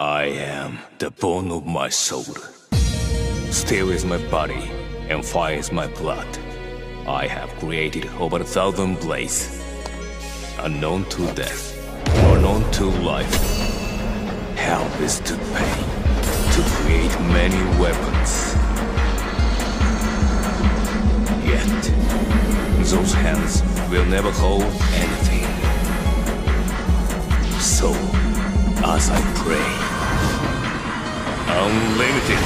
I am the bone of my soul. Steel is my body, and fire is my blood. I have created over a thousand blades, unknown to death, unknown to life. Hell is to pay to create many weapons. Yet, those hands will never hold anything. So, as I pray, Unlimited.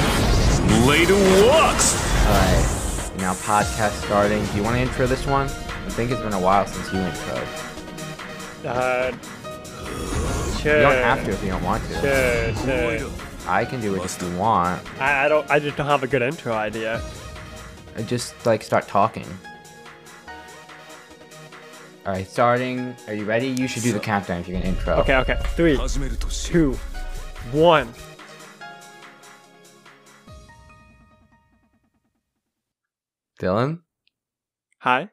Later walks. Alright, now podcast starting. Do you want to intro this one? I think it's been a while since you intro. Uh, sure. You don't have to if you don't want to. Sure, sure. I can do what you want. I, I don't. I just don't have a good intro idea. I just like start talking. All right, starting. Are you ready? You should do the countdown if you're gonna intro. Okay, okay. Three, two, one. Dylan? Hi.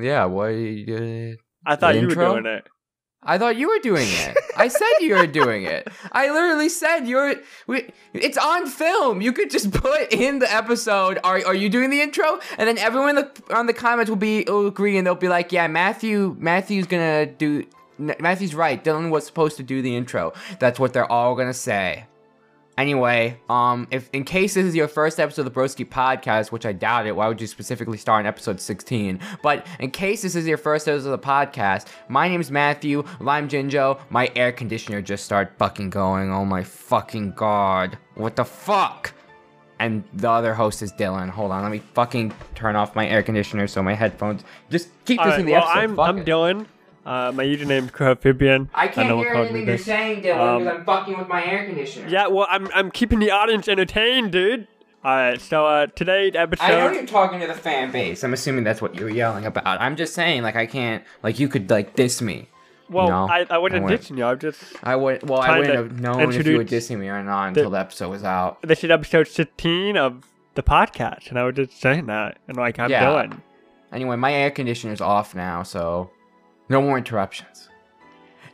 Yeah, what are you doing? I thought you intro? were doing it. I thought you were doing it. I said you were doing it. I literally said you're. We, it's on film. You could just put in the episode. Are are you doing the intro? And then everyone in the, on the comments will be will agree, and they'll be like, "Yeah, Matthew. Matthew's gonna do. Matthew's right. Dylan was supposed to do the intro. That's what they're all gonna say." Anyway, um, if in case this is your first episode of the Broski podcast, which I doubt it, why would you specifically start in episode 16? But in case this is your first episode of the podcast, my name is Matthew, Lime Jinjo. My air conditioner just started fucking going. Oh my fucking god. What the fuck? And the other host is Dylan. Hold on, let me fucking turn off my air conditioner so my headphones just keep this Alright, in the well, episode. I'm Fuck I'm it. Dylan. Uh, my username's Amphibian. I can't hear anything you're saying, Dylan, Um, because I'm fucking with my air conditioner. Yeah, well, I'm I'm keeping the audience entertained, dude. All right, so uh, today's episode. I know you're talking to the fan base. I'm assuming that's what you were yelling about. I'm just saying, like, I can't, like, you could, like, diss me. well, no, I, I I wouldn't. ditching you. I'm just. I would, well, I wouldn't have known if you were dissing me or not until the, episode was out. This is episode 16 of the podcast, and I was just saying that, and like I'm Yeah. Dylan. Anyway, my air conditioner's off now, so no more interruptions.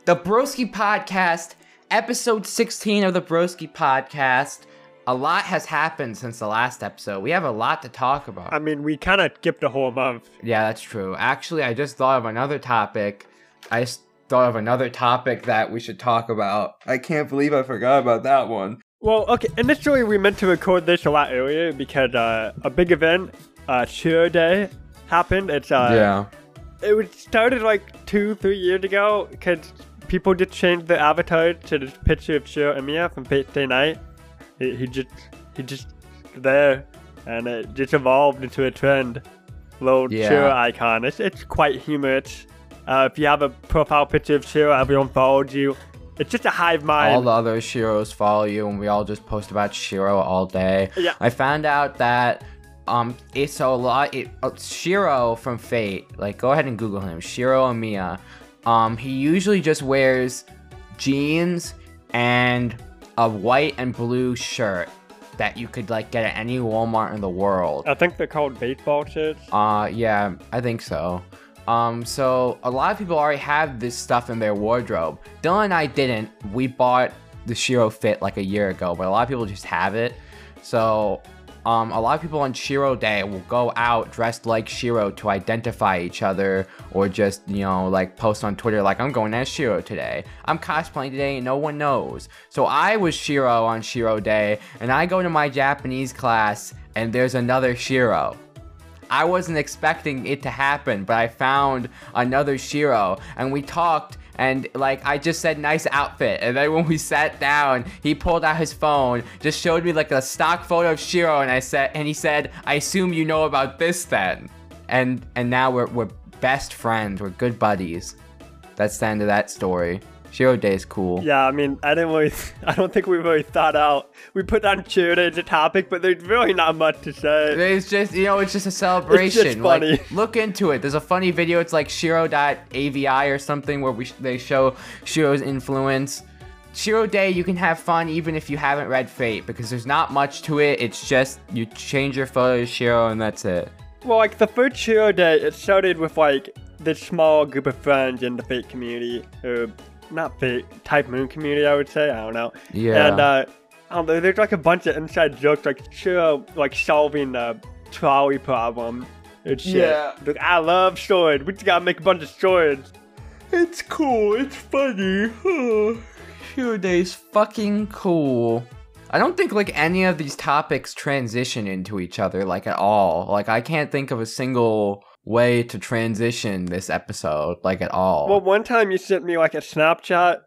The Broski Podcast, episode 16 of the Broski Podcast. A lot has happened since the last episode. We have a lot to talk about. I mean, we kind of skipped a whole month. Yeah, that's true. Actually, I just thought of another topic. I just thought of another topic that we should talk about. I can't believe I forgot about that one. Well, okay, initially we meant to record this a lot earlier because uh, a big event, uh, Shiro Day, happened. It's uh, yeah. It started like two, three years ago because people just changed the avatar to this picture of Shiro Emiya from Fate Stay Night. He, he just he just there, and it just evolved into a trend. Little Yeah. Shiro icon. It's it's quite humorous. Uh, if you have a profile picture of Shiro, everyone follows you. It's just a hive mind. All the other Shiros follow you, and we all just post about Shiro all day. Yeah. I found out that um, it's a lot. It, uh, Shiro from Fate. Like, go ahead and Google him. Shiro Emiya. Um, he usually just wears jeans and a white and blue shirt that you could like get at any Walmart in the world. I think they're called baseball shirts. Uh, yeah, I think so. Um, so a lot of people already have this stuff in their wardrobe. Dylan and I didn't. We bought the Shiro fit like a year ago, but a lot of people just have it. So, um, a lot of people on Shiro Day will go out dressed like Shiro to identify each other, or just you know like post on Twitter like I'm going as Shiro today. I'm cosplaying today, and no one knows. So I was Shiro on Shiro Day, and I go to my Japanese class, and there's another Shiro. I wasn't expecting it to happen, but I found another Shiro and we talked and like I just said nice outfit and then when we sat down, he pulled out his phone, just showed me like a stock photo of Shiro and I said and he said, "I assume you know about this then." And and now we're we're best friends, we're good buddies. That's the end of that story. Shiro Day is cool. Yeah, I mean, I didn't really, I don't think we really thought out. We put on Shiro Day as a topic, but there's really not much to say. It's just you know, it's just a celebration. Like, funny. look into it. There's a funny video. It's like Shiro.avi or something where we they show Shiro's influence. Shiro Day, you can have fun even if you haven't read Fate because there's not much to it. It's just you change your photo to Shiro and that's it. Well, like the first Shiro day, it started with like this small group of friends in the Fate community who not Fate type moon community. I would say I don't know. Yeah. And uh, I don't know. There's like a bunch of inside jokes like Shiro like solving the trolley problem. And shit. Yeah. Like, I love swords. We just gotta make a bunch of swords. It's cool. It's funny. Sure Day's fucking cool. I don't think like any of these topics transition into each other like at all. Like I can't think of a single way to transition this episode like at all. Well, one time you sent me like a Snapchat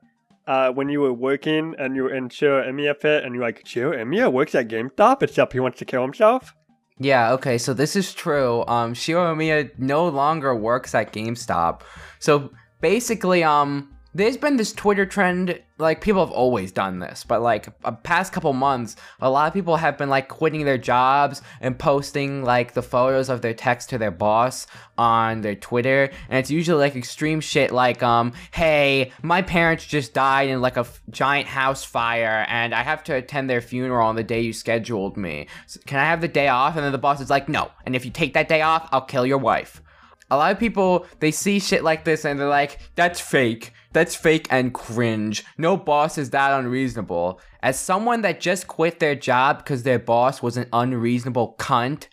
uh, when you were working and you were in Shiro Emiya fit and you're like, Shiro Emiya works at GameStop except he wants to kill himself? Yeah, okay, so this is true. Um Shiro Emiya no longer works at GameStop. So basically, um there's been this Twitter trend, like people have always done this, but like a past couple months, a lot of people have been like quitting their jobs and posting like the photos of their text to their boss on their Twitter, and it's usually like extreme shit like um, hey, my parents just died in like a f- giant house fire, and I have to attend their funeral on the day you scheduled me. So can I have the day off? And then the boss is like, no, and if you take that day off, I'll kill your wife a lot of people they see shit like this and they're like that's fake that's fake and cringe. No boss is that unreasonable. As someone that just quit their job because their boss was an unreasonable cunt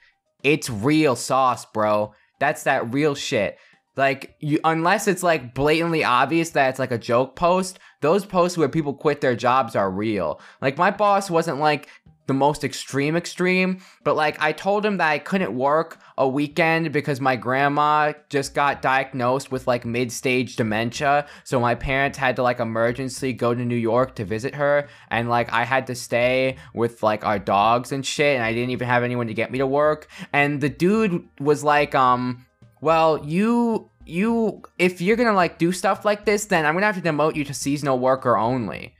it's real sauce bro. That's that real shit. Like you unless it's like blatantly obvious that it's like a joke post those posts where people quit their jobs are real. Like my boss wasn't like the most extreme extreme but like i told him that i couldn't work a weekend because my grandma just got diagnosed with like mid-stage dementia so my parents had to like emergency go to new york to visit her and like i had to stay with like our dogs and shit and i didn't even have anyone to get me to work and the dude was like um well you you if you're gonna like do stuff like this then i'm gonna have to demote you to seasonal worker only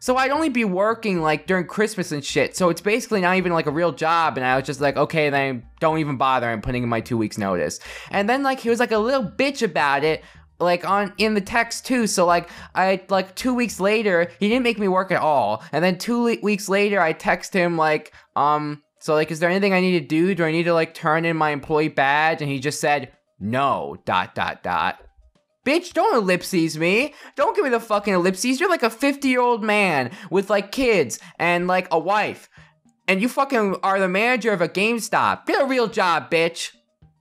so I'd only be working like during Christmas and shit. So it's basically not even like a real job. And I was just like, okay, then don't even bother. I'm putting in my two weeks notice. And then like he was like a little bitch about it. Like on in the text too, so like I like two weeks later he didn't make me work at all, and then two le- weeks later I text him like um so like is there anything I need to do? Do I need to like turn in my employee badge? And he just said no dot dot dot. Bitch, don't ellipses me. Don't give me the fucking ellipses. You're like a 50 year old man with like kids and like a wife. And you fucking are the manager of a GameStop. Get a real job, bitch.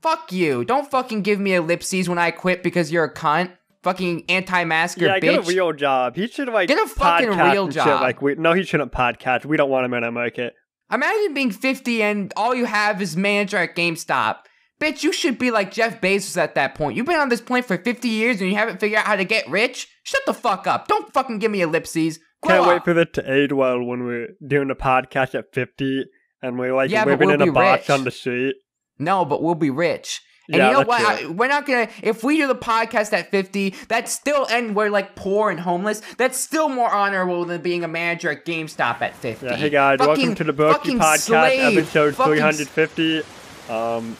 Fuck you. Don't fucking give me ellipses when I quit because you're a cunt. Fucking anti-masker yeah, bitch. get a real job. He should like Get a fucking real job. Like we, no, he shouldn't podcast. We don't want him in our market. Imagine being 50 and all you have is manager at GameStop. Bitch, you should be like Jeff Bezos at that point. You've been on this point for 50 years and you haven't figured out how to get rich? Shut the fuck up. Don't fucking give me ellipses. Grow Can't wait for that to age well when we're doing a podcast at 50 and we're like Yeah, living we'll in a box rich. on the street. No, but we'll be rich. And Yeah, you know what? I, we're not gonna. If we do the podcast at fifty, that's still and we're like poor and homeless. That's still more honorable than being a manager at GameStop at fifty. Yeah, hey guys, welcome to the Brokey Podcast, slave. episode Fucking 350. Um,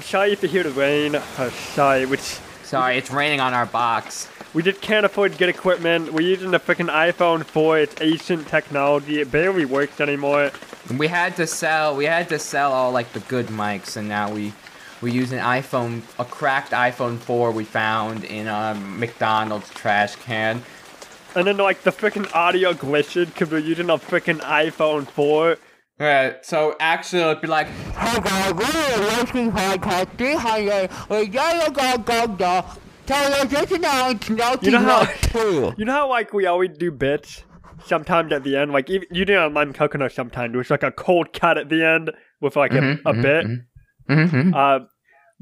sorry if you hear the rain. Uh, sorry, which Sorry, it's raining on our box. we just can't afford to get equipment. We're using the freaking iPhone 4. It's ancient technology. It barely works anymore. We had to sell. We had to sell all like the good mics, and now we we use an iPhone, a cracked iPhone four we found in a McDonald's trash can. And then like the freaking audio glitched because we're using a freaking iPhone 4. Yeah, so actually it'd be like, Hey guys, we're a roasting podcast 300, we're yellow go go go, tell us just announced nothing You know how-. You know how like we always do bits? Sometimes at the end, like even, you do on Lime Coconut sometimes, there's like a cold cut at the end with like a, Mhm, a mhm, bit. Mm-hmm. Uh,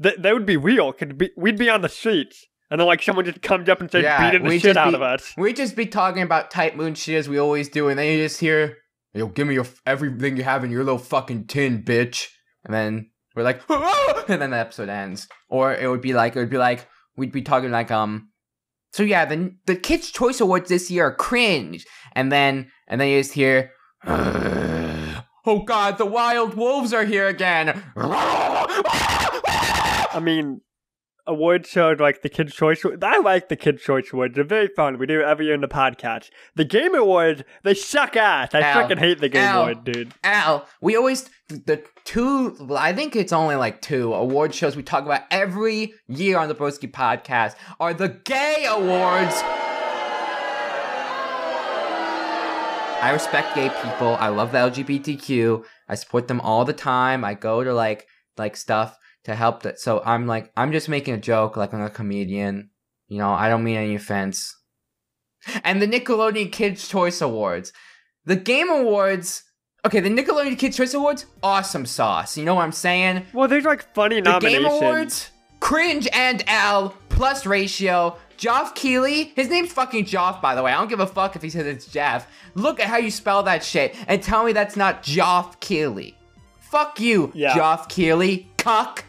th- they would be real. Could be we'd be on the streets, and then like someone just comes up and starts Yeah, beating the shit just out be- of us. We'd just be talking about Type-Moon shit as we always do, and then you just hear, "Yo, give me your everything you have in your little fucking tin, bitch," and then we're like, "Ah!" and then the episode ends. Or it would be like, it would be like, we'd be talking like, um, so yeah, the the Kids Choice Awards this year are cringe, and then and then you just hear, "Oh God, the wild wolves are here again." I mean, award shows like the Kids Choice. I like the Kids Choice Awards. They're very fun. We do it every year in the podcast. The Game Awards, they suck ass. I Ow. fucking hate the Game Ow. Awards, dude. Al, we always the two. I think it's only like two award shows we talk about every year on the Broski podcast are the Gay Awards I respect gay people. I love the LGBTQ. I support them all the time. I go to like like stuff to help that. So I'm like I'm just making a joke like I'm a comedian. You know, I don't mean any offense. And the Nickelodeon Kids Choice Awards. The Game Awards Okay, the Nickelodeon Kids Choice Awards, awesome sauce. You know what I'm saying? Well, there's like funny The nominations. Game Awards, cringe and L plus ratio. Joff Keighley, his name's fucking Joff, by the way. I don't give a fuck if he says it's Jeff. Look at how you spell that shit and tell me that's not Joff Keighley. Fuck you, Yeah. Joff Keighley. Cuck.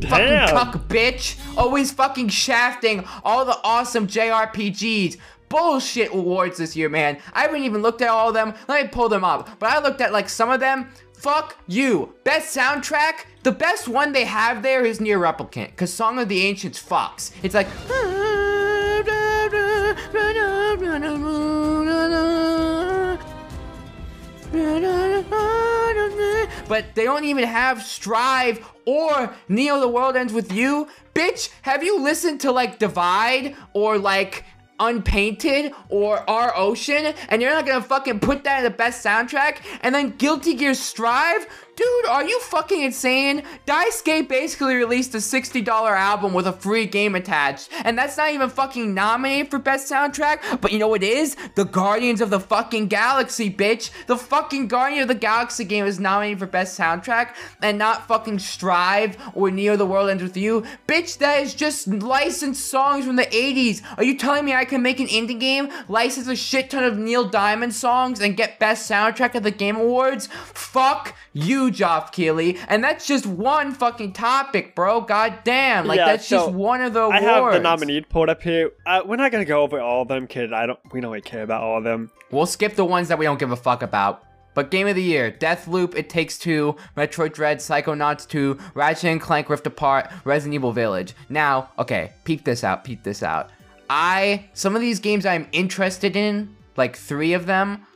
Damn. Fucking cuck bitch. Always fucking shafting all the awesome JRPGs. Bullshit awards this year, man. I haven't even looked at all of them. Let me pull them up. But I looked at like some of them. Fuck you. Best soundtrack? The best one they have there is NieR Replicant. Cause Song of the Ancients fucks. It's like but they don't even have Strive or Neo the World Ends With You. Bitch, have you listened to like Divide or like Unpainted or Our Ocean and you're not gonna fucking put that in the best soundtrack? And then Guilty Gear Strive? Dude, are you fucking insane? Daisuke basically released a $60 album with a free game attached, and that's not even fucking nominated for best soundtrack. But you know what is? The Guardians of the fucking Galaxy, bitch. The fucking Guardian of the Galaxy game is nominated for best soundtrack, and not fucking Strive or Neo the World Ends With You. Bitch, that is just licensed songs from the 80s. Are you telling me I can make an indie game, license a shit ton of Neil Diamond songs, and get best soundtrack at the Game Awards? Fuck you, Geoff Keighley. And that's just one fucking topic, bro. God damn. Like, Yeah, that's just one of the I have the nominees pulled up here. Uh, we're not gonna go over all of them, kid. I don't. We don't really care about all of them. We'll skip the ones that we don't give a fuck about. But Game of the Year, Deathloop, It Takes Two, Metroid Dread, Psychonauts 2, Ratchet and Clank Rift Apart, Resident Evil Village. Now, okay, peep this out, peep this out. I, some of these games I'm interested in, like three of them,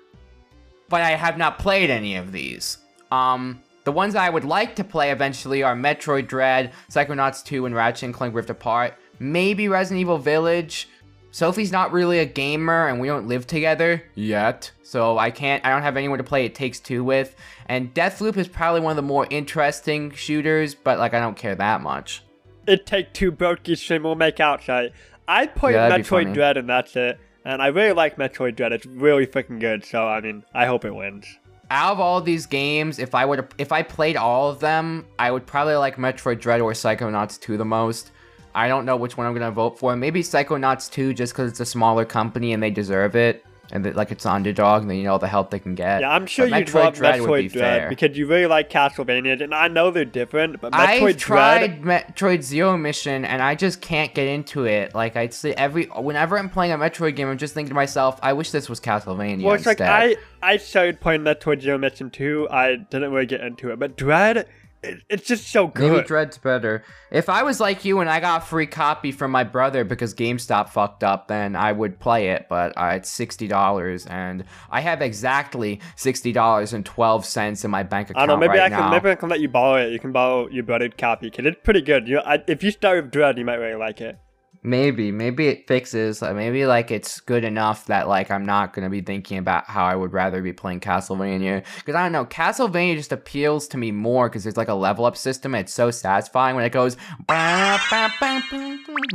but I have not played any of these. Um, the ones I would like to play eventually are Metroid Dread, Psychonauts 2, and Ratchet and Clank Rift Apart. Maybe Resident Evil Village. Sophie's not really a gamer, and we don't live together yet, so I can't. I don't have anyone to play It Takes Two with. And Deathloop is probably one of the more interesting shooters, but like I don't care that much. It take two Brokey stream. We'll make outside. I played Yeah, Metroid. Dread, and that's it. And I really like Metroid Dread. It's really freaking good. So I mean, I hope it wins. Out of all these games, if I would, if I played all of them, I would probably like Metroid Dread or Psychonauts 2 the most. I don't know which one I'm gonna vote for. Maybe Psychonauts 2 just because it's a smaller company and they deserve it, and like it's an underdog and they need all the help they can get. Yeah, I'm sure But you'd Metroid love Dread Metroid would be Dread fair. because you really like Castlevania, and I know they're different, but Metroid I've Dread. tried Metroid Zero Mission and I just can't get into it. Like I'd say every whenever I'm playing a Metroid game, I'm just thinking to myself, I wish this was Castlevania Well, it's like. I I started playing Metroid Zero Mission 2. I didn't really get into it, but Dread, it, it's just so good. Maybe. Dread's better. If I was like you and I got a free copy from my brother because GameStop fucked up, then I would play it. But uh, it's sixty dollars, and I have exactly sixty dollars and twelve cents in my bank account. I don't know. Maybe right I can now. maybe I can let you borrow it. You can borrow your brother's copy because it's pretty good. You, I, if you start with Dread, you might really like it. Maybe, maybe it fixes. Maybe like it's good enough that like I'm not gonna be thinking about how I would rather be playing Castlevania. Because I don't know, Castlevania just appeals to me more because there's like a level up system. It's so satisfying when it goes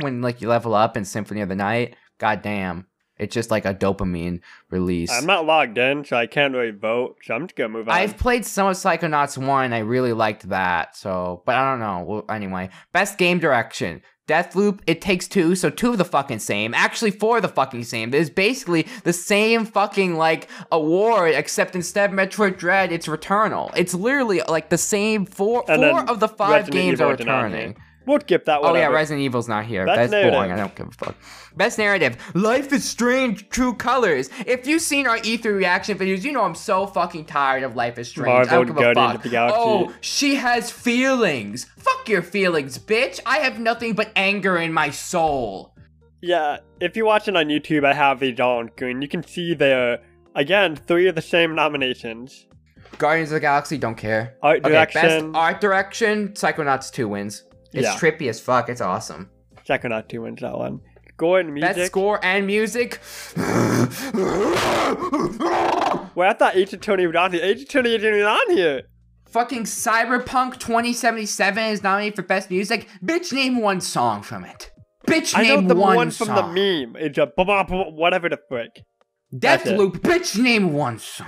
when like you level up in Symphony of the Night. God damn, it's just like a dopamine release. I'm not logged in, so I can't really vote. So I'm just gonna move on. I've played some of Psychonauts 1 I really liked that. So, but I don't know. Well, anyway, best game direction. Deathloop, it takes two, so two of the fucking same. Actually, four of the fucking same. There's basically the same fucking like award, except instead of Metroid Dread, it's Returnal. It's literally like the same four. And four of the five Resident games Evil are returning. We'll skip that one. Oh yeah, Resident Evil's not here. Best That's narrative. boring. I don't give a fuck. Best narrative: Life is Strange, True Colors. If you've seen our E3 reaction videos, you know I'm so fucking tired of Life is Strange. I Marvel don't give a fuck. the. Oh, she has feelings. Fuck your feelings, bitch. I have nothing but anger in my soul. Yeah, if you're watching on YouTube, I have these all on screen. You can see there again three of the same nominations. Guardians of the Galaxy, don't care. Art Okay, best direction. art direction. Psychonauts 2 wins. It's Yeah. trippy as fuck. It's awesome. Psychonaut two wins that one. Score and music. Best score and music. Well, I thought Ace Attorney was on here. Ace Attorney isn't even on here. Fucking Cyberpunk 2077 is nominated for Best Music. Bitch, name one song from it. Bitch, I know name the one, one from song. the meme. It's a blah, blah, blah, whatever the frick. That's it. Deathloop. Bitch, name one song.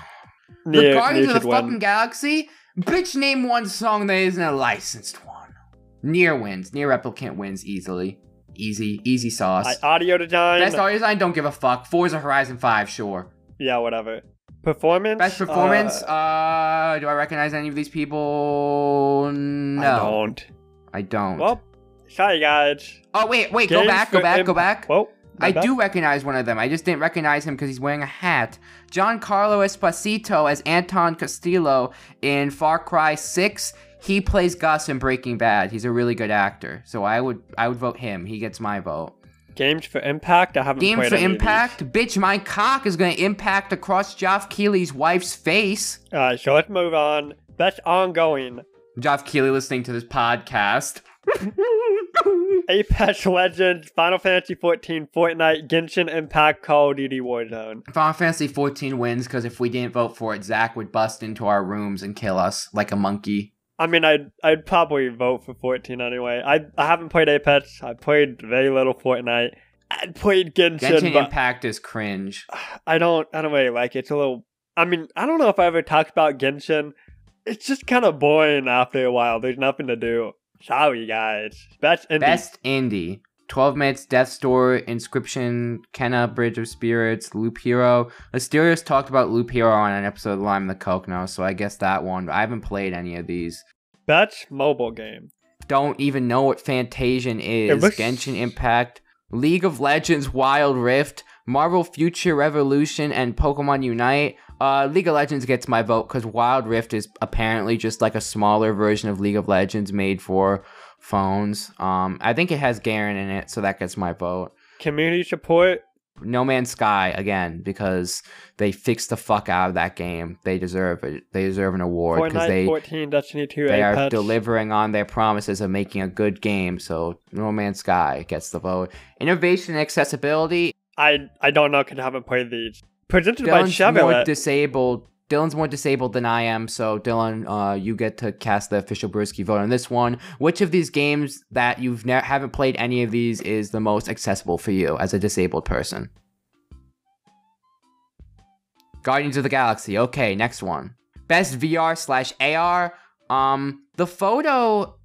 the Near, Guardians near of the should fucking win. Galaxy. Bitch, name one song that isn't a licensed one. NieR wins. NieR Replicant wins easily. Easy, easy sauce. I, audio design. Best audio design, don't give a fuck. Forza Horizon 5, sure. yeah, whatever. Performance. Best performance, Uh, uh, do I recognize any of these people? No. I don't. I don't. Well, sorry guys. oh, wait, wait, go back, go back, go back. Well, I do recognize one of them. I just didn't recognize him because he's wearing a hat. Giancarlo Esposito as Anton Castillo in Far Cry 6. He plays Gus in Breaking Bad. He's a really good actor. So I would I would vote him. He gets my vote. Games for Impact. I haven't Games played for any of these. Impact? Bitch, my cock is gonna impact across Geoff Keighley's wife's face. Alright, so let's move on. Best ongoing. Geoff Keighley listening to this podcast. Apex Legends, Final Fantasy 14, Fortnite, Genshin Impact, Call of Duty Warzone. Final Fantasy 14 wins because if we didn't vote for it, Zach would bust into our rooms and kill us like a monkey. I mean, I'd I'd probably vote for 14 anyway. I I haven't played Apex. I played very little Fortnite. I played Genshin, Genshin but Impact is cringe. I don't I don't really like it. It's a little. I mean, I don't know if I ever talked about Genshin. It's just kind of boring after a while. There's nothing to do. Sorry, guys. Best indie. Best indie. 12 Minutes, Death's Door, Inscryption, Kena, Bridge of Spirits, Loop Hero. Asterios talked about Loop Hero on an episode of Lime the Coke now, so I guess that one. I haven't played any of these. Best mobile game. Don't even know what Fantasian is. looks- Genshin Impact, League of Legends Wild Rift, Marvel Future Revolution, and Pokemon Unite. Uh, League of Legends gets my vote because Wild Rift is apparently just like a smaller version of League of Legends made for phones. Um, I think it has Garen in it, so that gets my vote. Community support. No Man's Sky again because they fixed the fuck out of that game. They deserve it. They deserve an award because they 14, Destiny 2, they are delivering on their promises of making a good game. So No Man's Sky gets the vote. Innovation and accessibility. I I don't know because I haven't played these. Presented by Dylan's more disabled. Dylan's more disabled than I am, so Dylan, uh, you get to cast the official Brewski vote on this one. Which of these games that you've ne- haven't played any of these is the most accessible for you as a disabled person? Guardians of the Galaxy. Okay, next one. Best VR slash AR. Um, the photo.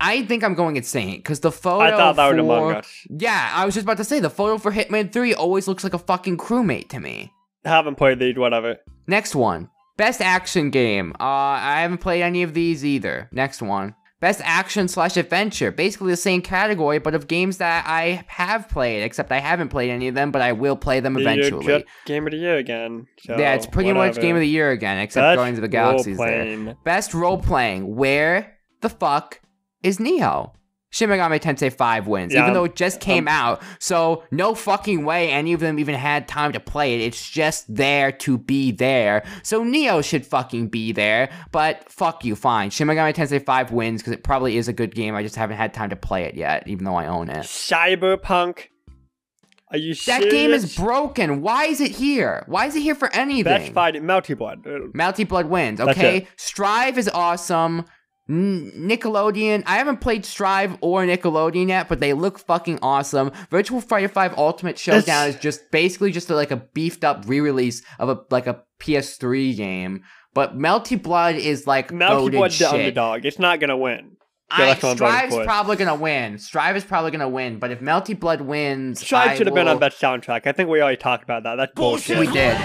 I think I'm going insane because the photo. I thought that for- Among Us. Yeah, I was just about to say the photo for Hitman 3 always looks like a fucking crewmate to me. haven't played these. Whatever. Next one. Best action game. Uh, I haven't played any of these either. Next one. Best action slash adventure. Basically the same category, but of games that I have played, except I haven't played any of them, but I will play them eventually. game of the year again. So yeah, it's pretty much game of the year again, except Best Guardians of the Galaxy there. Best role playing. Where the fuck is Neo? Shin Megami Tensei 5 wins, Yeah, even though um, it just came out. So, no fucking way any of them even had time to play it. It's just there to be there. So, Neo should fucking be there. But, fuck you, fine. Shin Megami Tensei 5 wins because it probably is a good game. I just haven't had time to play it yet, even though I own it. Cyberpunk. Are you That game is broken. Why is it here? Why is it here for anything? Best fighting Melty Blood. Melty Blood wins. Okay. Strive is awesome. N- Nickelodeon. I haven't played Strive or Nickelodeon yet, but they look fucking awesome. Virtua Fighter 5 Ultimate Showdown It's- is just basically just a, like a beefed up re-release of a like a PS3 game. But Melty Blood is like Melty goated Blood's the shit. underdog. It's not gonna win. So I, that's what Strive's probably gonna win. Strive is probably gonna win. But if Melty Blood wins, Strive should have been on will- best soundtrack. I think we already talked about that. That's bullshit. We did.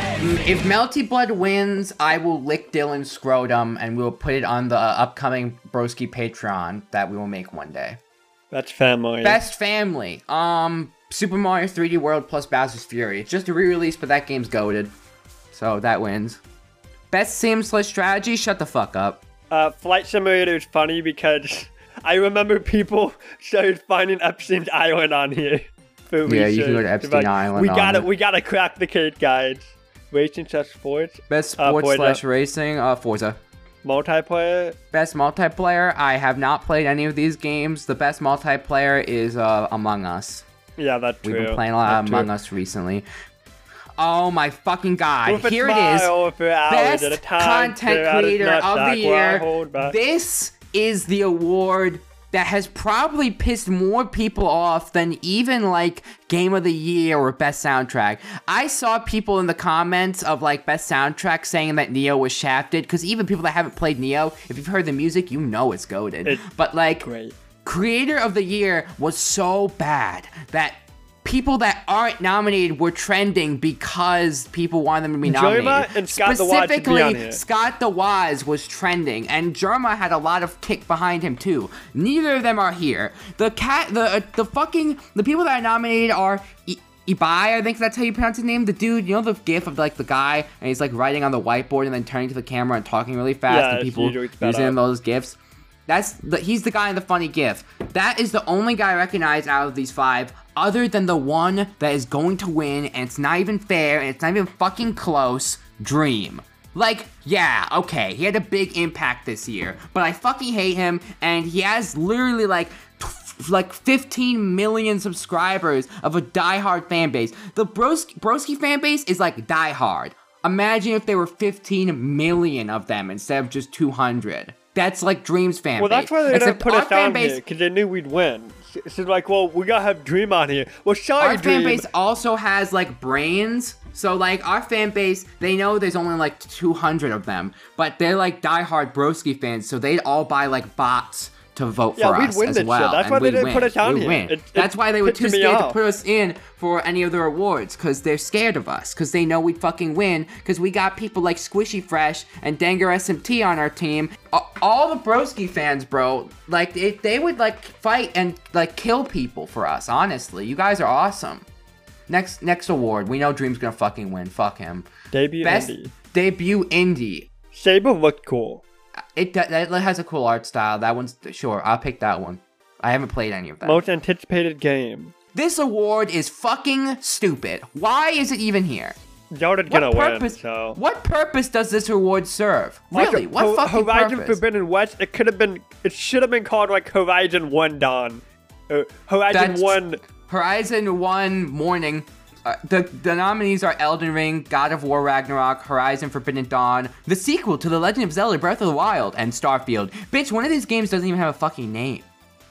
If Melty Blood wins, I will lick Dylan's scrotum and we will put it on the upcoming Broski Patreon that we will make one day. That's family. Best family. Um, Super Mario 3D World plus Bowser's Fury. It's just a re-release, but that game's goaded. So that wins. Best sim slash strategy. Shut the fuck up. Uh, Flight Simulator is funny because I remember people started finding Epstein's Island on here. for Yeah, you can go to. Epstein Like, Island We gotta, it. we gotta crack the code, guys. Racing slash sports, Best Uh, sports Forza. slash racing. Uh, Forza. multiplayer. Best multiplayer. I have not played any of these games. The best multiplayer is uh, Among Us. Yeah, that's true. We've been playing a lot of That's true. Among Us recently. Oh my fucking god! Here it is. smile for hours Best at a time, content stare at his creator of the year. This is the award that has probably pissed more people off than even like game of the year or best soundtrack. I saw people in the comments of like best soundtrack saying that Neo was shafted because even people that haven't played Neo, if you've heard the music, you know it's goaded. It's but like great. creator of the year was so bad that people that aren't nominated were trending because people wanted them to be Jerma nominated. and Scott Specifically. Scott the Woz was trending, and Jerma had a lot of kick behind him too. Neither of them are here. The cat, the uh, the fucking the people that are nominated are. I- Ibai, I think that's how you pronounce his name. The dude, you know the gif of like the guy, and he's like writing on the whiteboard and then turning to the camera and talking really fast, Yeah, and people using up. those gifs. That's the, he's the guy in the funny gif. That is the only guy I recognize out of these five, other than the one that is going to win, and it's not even fair, and it's not even fucking close. Dream. Like, yeah, okay, he had a big impact this year, but I fucking hate him, and he has literally like. Like 15 million subscribers of a diehard fan base. The Broski, Broski fan base is like diehard. Imagine if there were 15 million of them instead of just 200. That's like Dream's fan Well, base. that's why they didn't put us fan on base, here because they knew we'd win. It's like, well, we gotta have Dream on here. Well, sorry, Our Dream. fan base also has like brains. So like our fan base, they know there's only like 200 of them, but they're like diehard Broski fans, so they'd all buy like bots to vote Yeah, for we'd us win as this shit. well. That's and why they didn't win. put us on here. It- it That's why they were too scared to put us in for any of their awards, because they're scared of us, because they know we'd fucking win, because we got people like Squishy Fresh and Danger SMT on our team. All the Broski fans, bro, like if they would like fight and like kill people for us. Honestly, you guys are awesome. Next next award, we know Dream's gonna fucking win. Fuck him. Debut Best indie. debut indie. Saber looked cool. It that that has a cool art style. That one's sure. I'll pick that one. I haven't played any of them. Most anticipated game. this award is fucking stupid. Why is it even here? What gonna purpose? win. So. What purpose does this award serve? Really? Like, What Ho- fucking Horizon purpose? Forbidden West. It could have been. It should have been called like Horizon One Dawn. Uh, Horizon That's- One. Horizon One Morning. Uh, the the nominees are Elden Ring, God of War Ragnarok, Horizon Forbidden Dawn, the sequel to The Legend of Zelda: Breath of the Wild, and Starfield. Bitch, one of these games doesn't even have a fucking name.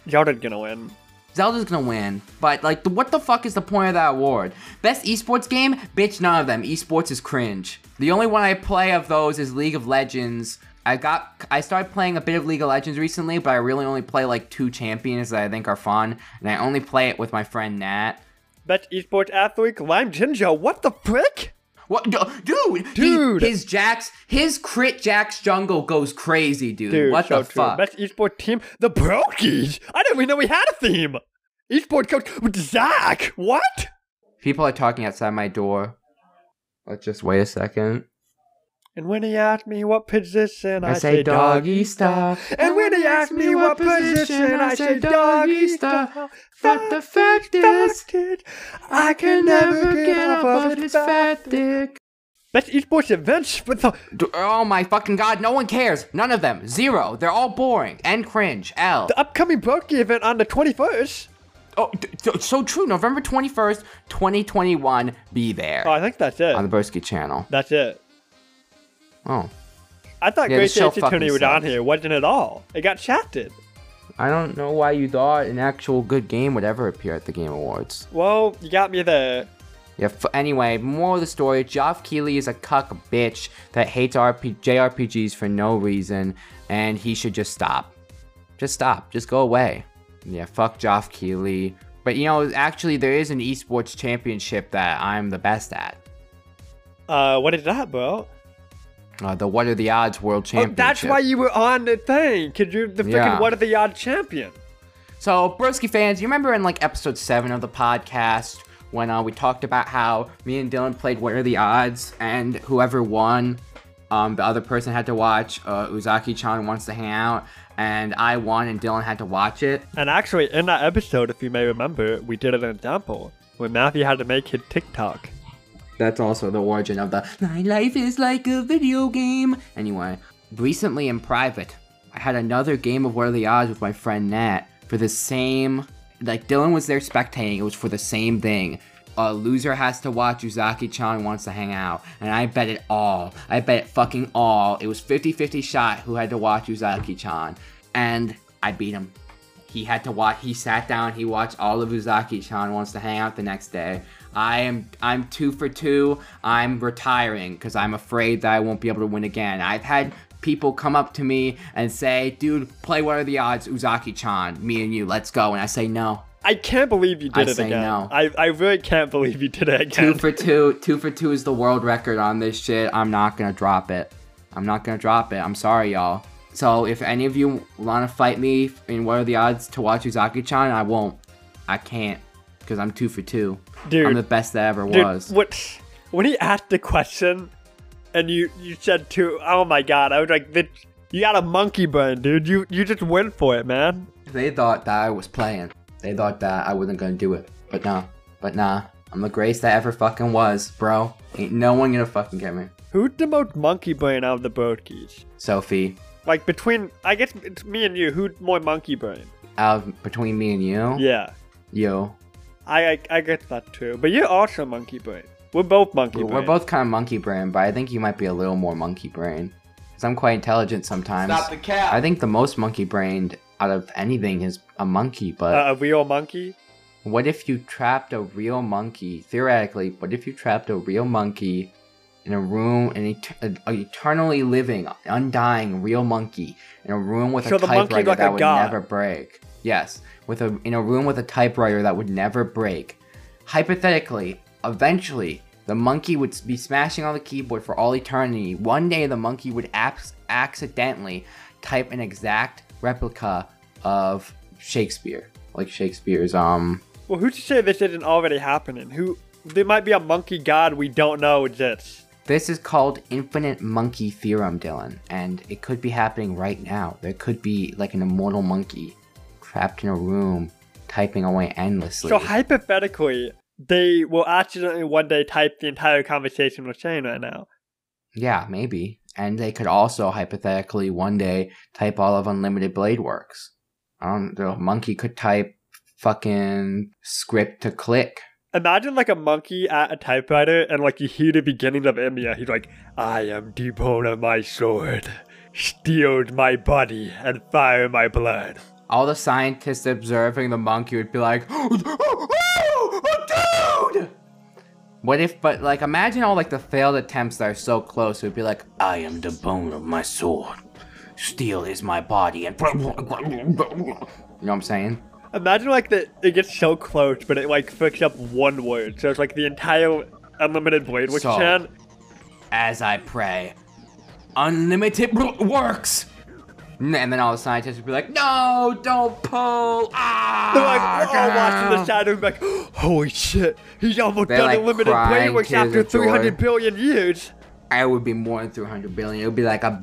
Zelda's gonna win. Zelda's gonna win, but like, the, what the fuck is the point of that award? Best esports game? Bitch, none of them. Esports is cringe. The only one I play of those is League of Legends. I got, I started playing a bit of League of Legends recently, but I really only play like two champions that I think are fun, and I only play it with my friend Nat. Best esports athlete, Lime Jinjo. What the frick? What, du- dude? he- Dude. his Jax, his crit Jax jungle goes crazy, dude. Dude, what so the true. fuck? Best esports team, the Brokies. I didn't even know we had a theme. Esports coach with Zach. What? People are talking outside my door. Let's just wait a second. And when he asked me what position, I, I say doggy style. And when he asked me what position, I say doggy style. But the fact is, I can never get off of his fat dick. Best esports events with the Oh my fucking god, no one cares. None of them. Zero. They're all boring and cringe. L. the upcoming Broky event on the 21st. Oh, so true. November 21st, 2021. Be there. Oh, I think that's it. on the Bursky channel. That's it. Oh. I thought Yeah, Great this show Tony was on sucks. here. Wasn't at all. It got shafted. I don't know why you thought an actual good game would ever appear at the Game Awards. Well, you got me there. Yeah, f- anyway, more of the story. Geoff Keighley is a cuck bitch that hates RP- JRPGs for no reason, and he should just stop. Just stop. Just go away. Yeah, fuck Geoff Keighley. But you know, actually, there is an esports championship that I'm the best at. Uh, what is that, bro? Uh, the What Are the Odds World Oh, Championship. that's why you were on the thing. Cause you're the freaking Yeah. what are the Odds champion. So, Broski fans, you remember in like episode 7 of the podcast when uh, we talked about how me and Dylan played What Are the Odds and whoever won, um, the other person had to watch uh, Uzaki chan Wants to Hang Out, and I won and Dylan had to watch it. And actually, in that episode, if you may remember, we did an example where Matthew had to make his TikTok. That's also the origin of the My life is like a video game. Anyway, recently in private, I had another game of What Are the Odds with my friend Nat for the same. Like Dylan was there spectating. It was for the same thing. a loser has to watch Uzaki-chan wants to hang out. And I bet it all. I bet it fucking all. It was 50-50 shot who had to watch Uzaki-chan. And I beat him. He had to watch. He sat down. He watched all of Uzaki-chan. Wants to hang out the next day. I am. I'm two for two. I'm retiring because I'm afraid that I won't be able to win again. I've had people come up to me and say, "Dude, play what are the odds, Uzaki-chan? Me and you, let's go." And I say no. I can't believe you did I it say again. no. I, I really can't believe you did it again. Two for two. Two for two is the world record on this shit. I'm not gonna drop it. I'm not gonna drop it. I'm sorry, y'all. So if any of you want to fight me in what are the odds to watch Uzaki-chan, I won't. I can't because I'm two for two. Dude. I'm the best that ever Dude, was. what when he asked the question and you you said two oh my god, I was like "That- you got a monkey brain, dude. You you just went for it, man. They thought that I was playing. They thought that I wasn't gonna do it. But nah. But nah. I'm the greatest that ever fucking was, bro. Ain't no one gonna fucking get me. Who's the most monkey brain out of the both keys? Sophie, Like between I guess it's me and you, who's more monkey brain? out of, between me and you, Yeah. you, I, I I get that too. But you're also monkey brain. We're both monkey We're both kind of monkey brain, but I think you might be a little more monkey brain. Because I'm quite intelligent sometimes. Stop the cap. I think the most monkey brained out of anything is a monkey, but uh, a real monkey? what if you trapped a real monkey? Theoretically, what if you trapped a real monkey in a room, an et- a, a eternally living, undying real monkey in a room with So a the monkey's typewriter like that a would god. never break? Yes, with a in a room with a typewriter that would never break. Hypothetically, eventually, the monkey would be smashing on the keyboard for all eternity. One day, the monkey would ac- accidentally type an exact replica of Shakespeare, like Shakespeare's um Well, who's to say this isn't already happening? Who there might be a monkey god we don't know exists. This is called infinite monkey theorem, Dylan, and it could be happening right now. There could be like an immortal monkey trapped in a room typing away endlessly. So hypothetically, they will accidentally one day type the entire conversation we're saying right now. yeah, maybe. And they could also hypothetically one day type all of Unlimited Blade Works. I don't the monkey could type fucking script to click. Imagine like a monkey at a typewriter and like you hear the beginning of Emiya. He's like, I am deep of my sword, steeled my body, and fire my blood. All the scientists observing the monkey would be like, oh, oh, oh, oh, dude! What if, but like, imagine all like the failed attempts that are so close. It would be like, I am the bone of my sword. Steel is my body, and you know what I'm saying? Imagine like that it gets so close, but it like fucks up one word. So it's like the entire unlimited blade which So- chan. As I pray, unlimited works. And then all the scientists would be like, No, don't pull. Ah, They're like, oh, God." watching the shadow, and be like, holy shit, he's almost They, done like, unlimited cry blade and works tears after of joy. 300 billion years. It would be more than 300 billion. It would be like a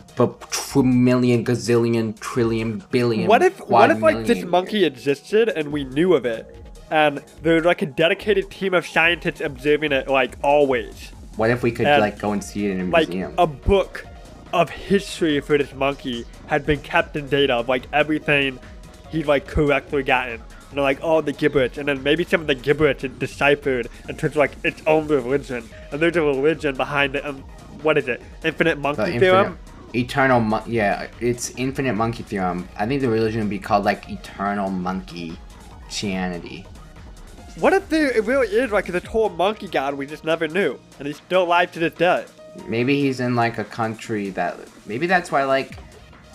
tr- million, gazillion, trillion, billion. What if what if like this monkey existed and we knew of it, and there's like a dedicated team of scientists observing it like always, What if we could and, like go and see it in a like museum? a book of history for this monkey had been kept in data of like everything he'd like correctly gotten. And they're like all the gibberish, and then maybe some of the gibberish is deciphered in terms of like its own religion, and there's a religion behind it. And what is it? Infinite monkey the theorem. infinite, eternal, mon- yeah, it's infinite monkey theorem. I think the religion would be called like eternal monkey Christianity. What if there it really is like this whole monkey god we just never knew, and he's still alive to this day? Maybe he's in like a country that maybe that's why like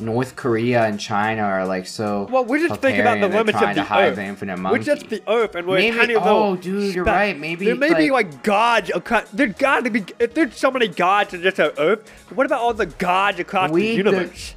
North Korea and China are like so. Well, we're just thinking about the limits of the Earth. the We're just the Earth, and we're Maybe- tiny little. oh, dude, you're right, maybe, there may be like- like gods. across- There's got to be. If there's so many gods in just our Earth, what about all the gods across the We- the- universe?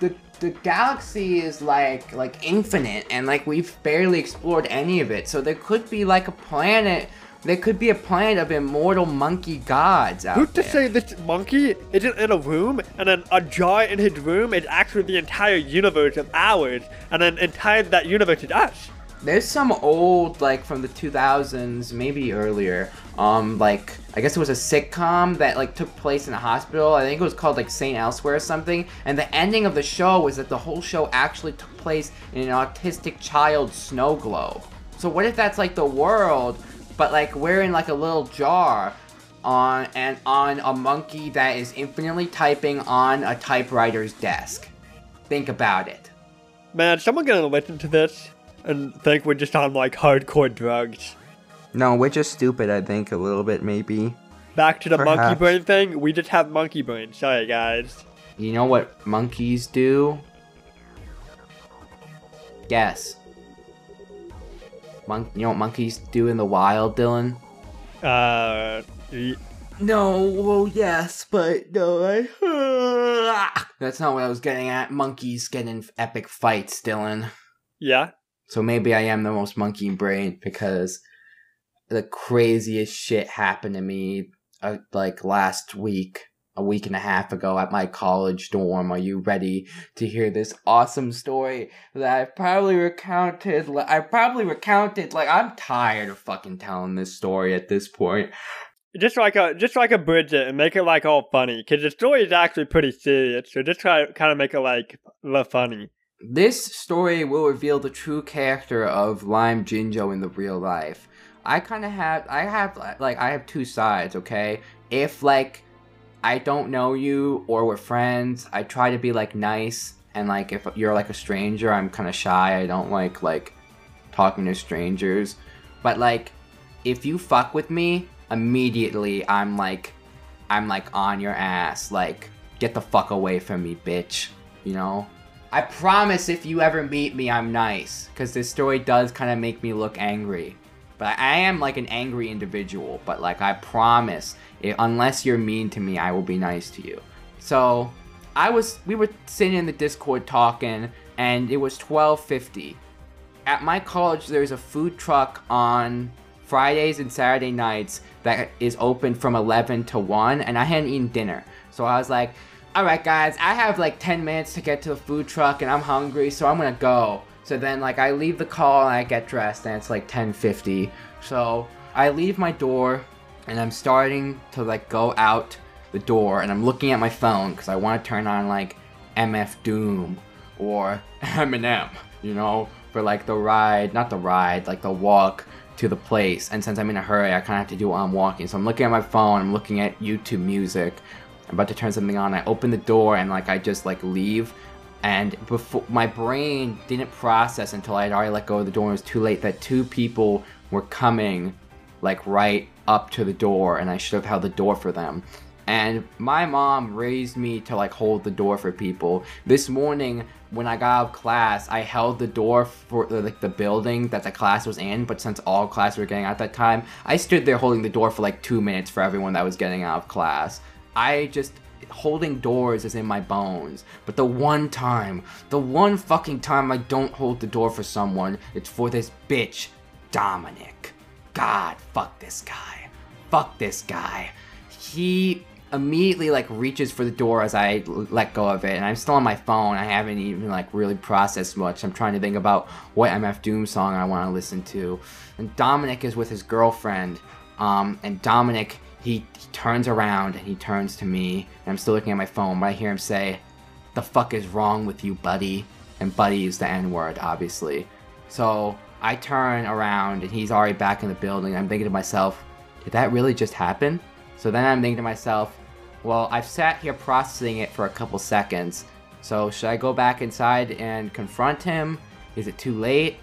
the the galaxy is like like infinite and like we've barely explored any of it so there could be like a planet there could be a planet of immortal monkey gods out Who's to say this monkey isn't in a room, and then a jar in his room is actually the entire universe of ours, and then entire that universe is us? there's some old like from the 2000s maybe earlier um like i guess it was a sitcom that like took place in a hospital. I think it was called like saint elsewhere or something. And the ending of the show was that the whole show actually took place in an autistic child's snow globe. So what if that's like the world but like we're in like a little jar on and on a monkey that is infinitely typing on a typewriter's desk. Think about it. Man, someone gonna listen to this and think we're just on like hardcore drugs. No, we're just stupid, I think, a little bit maybe. Back to the monkey brain thing, we just have monkey brain. Sorry, guys. You know what monkeys do? Guess. Mon- you know what monkeys do in the wild, Dylan? Uh, y- No, well, yes, but no, I. That's not what I was getting at. Monkeys get in epic fights, Dylan. yeah. So maybe I am the most monkey brain because the craziest shit happened to me uh, like last week, a week and a half ago at my college dorm. Are you ready to hear this awesome story that I've probably recounted? I probably recounted like I'm tired of fucking telling this story at this point. Just like a just like a Bridget and make it like all funny, cause the story is actually pretty serious. So just try to kind of make it like the funny. This story will reveal the true character of Lime Jinjo in the real life. I kind of have, I have, like, I have two sides, okay? If, like, I don't know you or we're friends, I try to be, like, nice. And, like, if you're, like, a stranger, I'm kind of shy. I don't like, like, talking to strangers. But, like, if you fuck with me, immediately I'm, like, I'm, like, on your ass. Like, get the fuck away from me, bitch. You know? I promise if you ever meet me, I'm nice. Because this story does kind of make me look angry. But I am like an angry individual. But like, I promise, unless you're mean to me, I will be nice to you. So, I was, we were sitting in the Discord talking, and it was 1250. At my college, there's a food truck on Fridays and Saturday nights that is open from 11 to 1, and I hadn't eaten dinner. So I was like, alright, guys, I have like 10 minutes to get to the food truck, and I'm hungry, so I'm gonna go. So then, like, I leave the call and I get dressed, and it's like 10:50. So I leave my door, and I'm starting to like go out the door, and I'm looking at my phone because I want to turn on like MF Doom or Eminem, you know, for like the ride, not the ride, like the walk to the place. And since I'm in a hurry, I kind of have to do it while I'm walking. So I'm looking at my phone, I'm looking at YouTube music. I'm about to turn something on. I open the door and like I just like leave. And before my brain didn't process until I had already let go of the door. It was too late that two people were coming like right up to the door, and I should have held the door for them. And my mom raised me to like hold the door for people. This morning, when I got out of class, I held the door for like the building that the class was in. But since all class were getting out at that time, I stood there holding the door for like two minutes for everyone that was getting out of class. I just holding doors is in my bones. But the one time, the one fucking time I don't hold the door for someone, it's for this bitch, Dominic. God, fuck this guy. Fuck this guy. He immediately like reaches for the door as I l- let go of it, and I'm still on my phone. I haven't even like really processed much. I'm trying to think about what MF Doom song I want to listen to. And Dominic is with his girlfriend, um, and Dominic he, he turns around and he turns to me, and I'm still looking at my phone, but I hear him say, "The fuck is wrong with you, buddy?" And buddy is the N word, obviously. So I turn around and he's already back in the building. I'm thinking to myself, did that really just happen? So then I'm thinking to myself, well, I've sat here processing it for a couple seconds. So should I go back inside and confront him? Is it too late?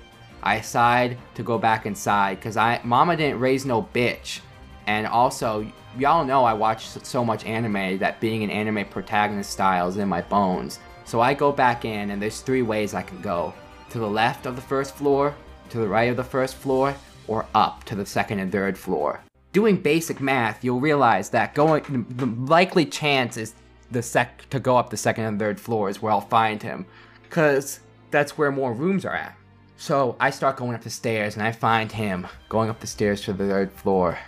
I decide to go back inside because I Mama didn't raise no bitch. And also, y'all know I watch so much anime that being an anime protagonist style is in my bones. So I go back in, and there's three ways I can go to the left of the first floor, to the right of the first floor, or up to the second and third floor. Doing basic math, you'll realize that going the likely chance is the sec to go up the second and third floor is where I'll find him, cause that's where more rooms are at. So I start going up the stairs and I find him going up the stairs to the third floor.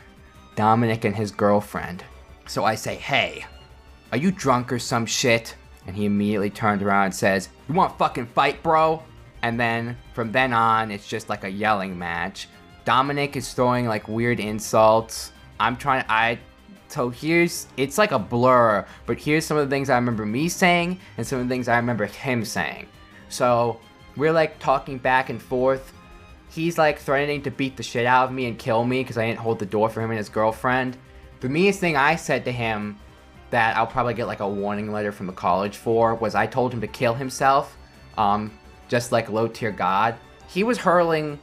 Dominic and his girlfriend. So I say, hey, are you drunk or some shit? And he immediately turns around and says, You want fucking fight, bro? And then from then on, it's just like a yelling match. Dominic is throwing like weird insults. I'm trying I so here's it's like a blur, but here's some of the things I remember me saying and some of the things I remember him saying. So we're like talking back and forth, he's like threatening to beat the shit out of me and kill me because I didn't hold the door for him and his girlfriend. The meanest thing I said to him that I'll probably get like a warning letter from the college for was I told him to kill himself, um, just like low tier god. He was hurling,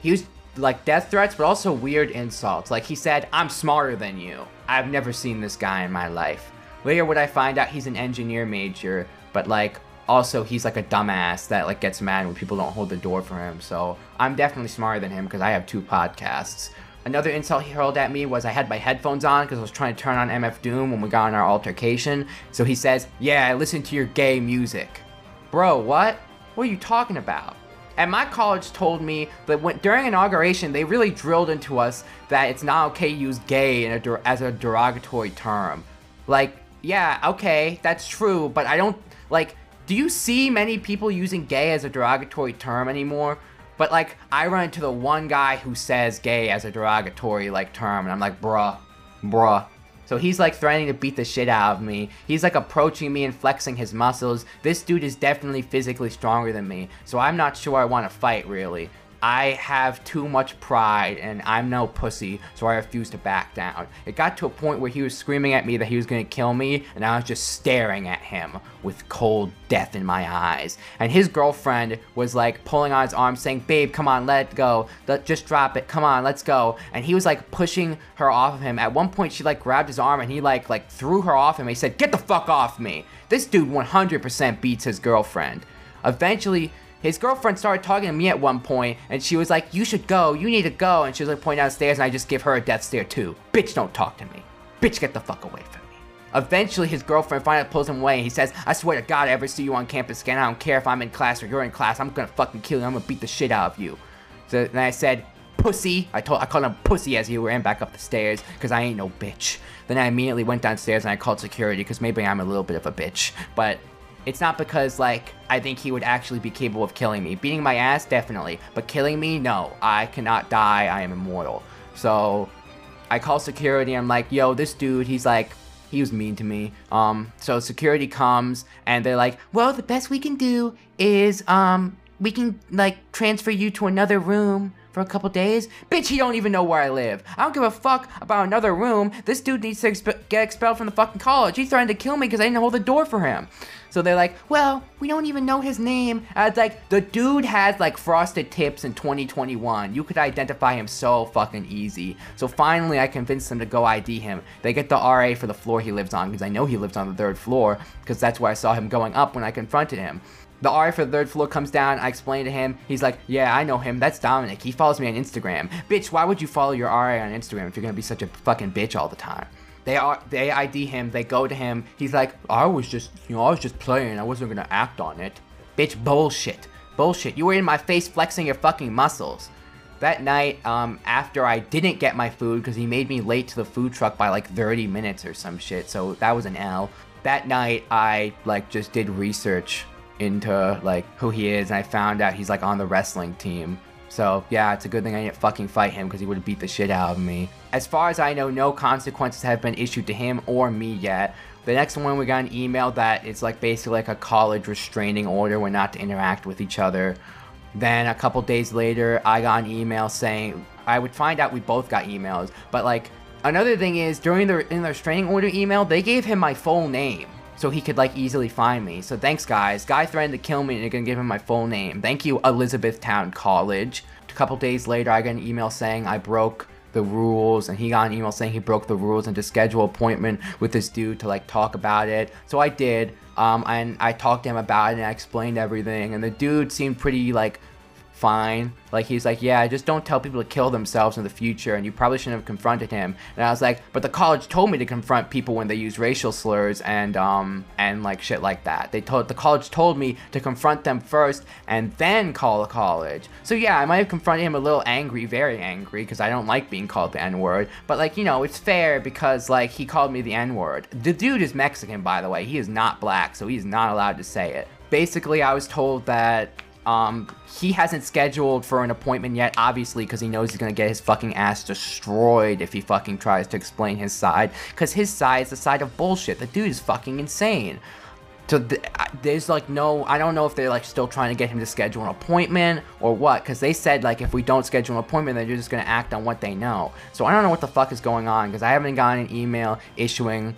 he was like death threats, but also weird insults. Like he said, "I'm smarter than you." I've never seen this guy in my life. Later would I find out he's an engineer major, but like also he's like a dumbass that like gets mad when people don't hold the door for him. So I'm definitely smarter than him because I have two podcasts. Another insult he hurled at me was I had my headphones on because I was trying to turn on MF Doom when we got in our altercation. So he says, "Yeah, I listen to your gay music." Bro, what? What are you talking about? And my college told me that when, during inauguration, they really drilled into us that it's not okay to use gay a as a derogatory term. Like, yeah, okay, that's true, but I don't, like, do you see many people using gay as a derogatory term anymore? But, like, I run into the one guy who says gay as a derogatory, like, term, and I'm like, bruh, bruh, so he's like threatening to beat the shit out of me. He's like approaching me and flexing his muscles. This dude is definitely physically stronger than me. So I'm not sure I want to fight really. I have too much pride and I'm no pussy, so I refuse to back down. It got to a point where he was screaming at me that he was gonna kill me, and I was just staring at him with cold death in my eyes. And his girlfriend was like pulling on his arm, saying, Babe, come on, let go. Let, just drop it. Come on, let's go. And he was like pushing her off of him. At one point, she like grabbed his arm and he like like threw her off him. He said, Get the fuck off me. This dude 100% beats his girlfriend. Eventually, his girlfriend started talking to me at one point, and she was like, You should go, you need to go. And she was like pointing downstairs, and I just give her a death stare too. Bitch, don't talk to me. Bitch, get the fuck away from me. Eventually, his girlfriend finally pulls him away, and he says, I swear to God, I ever see you on campus again. I don't care if I'm in class or you're in class. I'm gonna fucking kill you. I'm gonna beat the shit out of you. So then I said, Pussy. I told I called him pussy as he ran back up the stairs, because I ain't no bitch. Then I immediately went downstairs and I called security, because maybe I'm a little bit of a bitch. But it's not because, like, I think he would actually be capable of killing me. Beating my ass, definitely. But killing me, no. I cannot die. I am immortal. So, I call security. I'm like, yo, this dude, he's like, he was mean to me. Um, so security comes and they're like, well, the best we can do is, um, we can, like, transfer you to another room for a couple days? Bitch, he don't even know where I live. I don't give a fuck about another room. This dude needs to get expelled from the fucking college. He threatened to kill me because I didn't hold the door for him. So they're like, well, we don't even know his name. And it's like, the dude has like frosted tips in 2021. You could identify him so fucking easy. So finally, I convinced them to go ID him. They get the RA for the floor he lives on because I know he lives on the third floor because that's where I saw him going up when I confronted him. The RA for the third floor comes down. I explain to him. He's like, "Yeah, I know him. That's Dominic. He follows me on Instagram. Bitch, why would you follow your RA on Instagram if you're gonna be such a fucking bitch all the time?" They are they ID him. They go to him. He's like, "I was just, you know, I was just playing. I wasn't gonna act on it." Bitch, bullshit, bullshit. You were in my face flexing your fucking muscles. That night, um, after I didn't get my food because he made me late to the food truck by like 30 minutes or some shit, so that was an L. That night, I like just did research into like who he is, and I found out he's like on the wrestling team. So yeah, it's a good thing I didn't fucking fight him because he would have beat the shit out of me. As far as I know, no consequences have been issued to him or me yet. The next one we got an email that it's like basically like a college restraining order. We're not to interact with each other. Then a couple days later, I got an email saying I would find out we both got emails. But like another thing is during the in the restraining order email, they gave him my full name so he could like easily find me. So thanks guys. Guy threatened to kill me and you're gonna give him my full name. Thank you Elizabethtown College. A couple days later I got an email saying I broke the rules and he got an email saying he broke the rules and to schedule appointment with this dude to like talk about it. So I did. Um, and I talked to him about it and I explained everything and the dude seemed pretty like fine. Like he's like, yeah, just don't tell people to kill themselves in the future, and you probably shouldn't have confronted him. And I was like, but the college told me to confront people when they use racial slurs and um and like shit like that. They told the college told me to confront them first and then call the college. So yeah, I might have confronted him a little angry, very angry, because I don't like being called the N word. But like you know, it's fair because like he called me the N word. The dude is Mexican, by the way. He is not black, so he's not allowed to say it. Basically, I was told that um, he hasn't scheduled for an appointment yet, obviously, because he knows he's gonna get his fucking ass destroyed if he fucking tries to explain his side. Because his side is the side of bullshit. The dude is fucking insane. So th- there's like no, I don't know if they're like still trying to get him to schedule an appointment or what, because they said like if we don't schedule an appointment, then they're just gonna act on what they know. So I don't know what the fuck is going on, because I haven't gotten an email issuing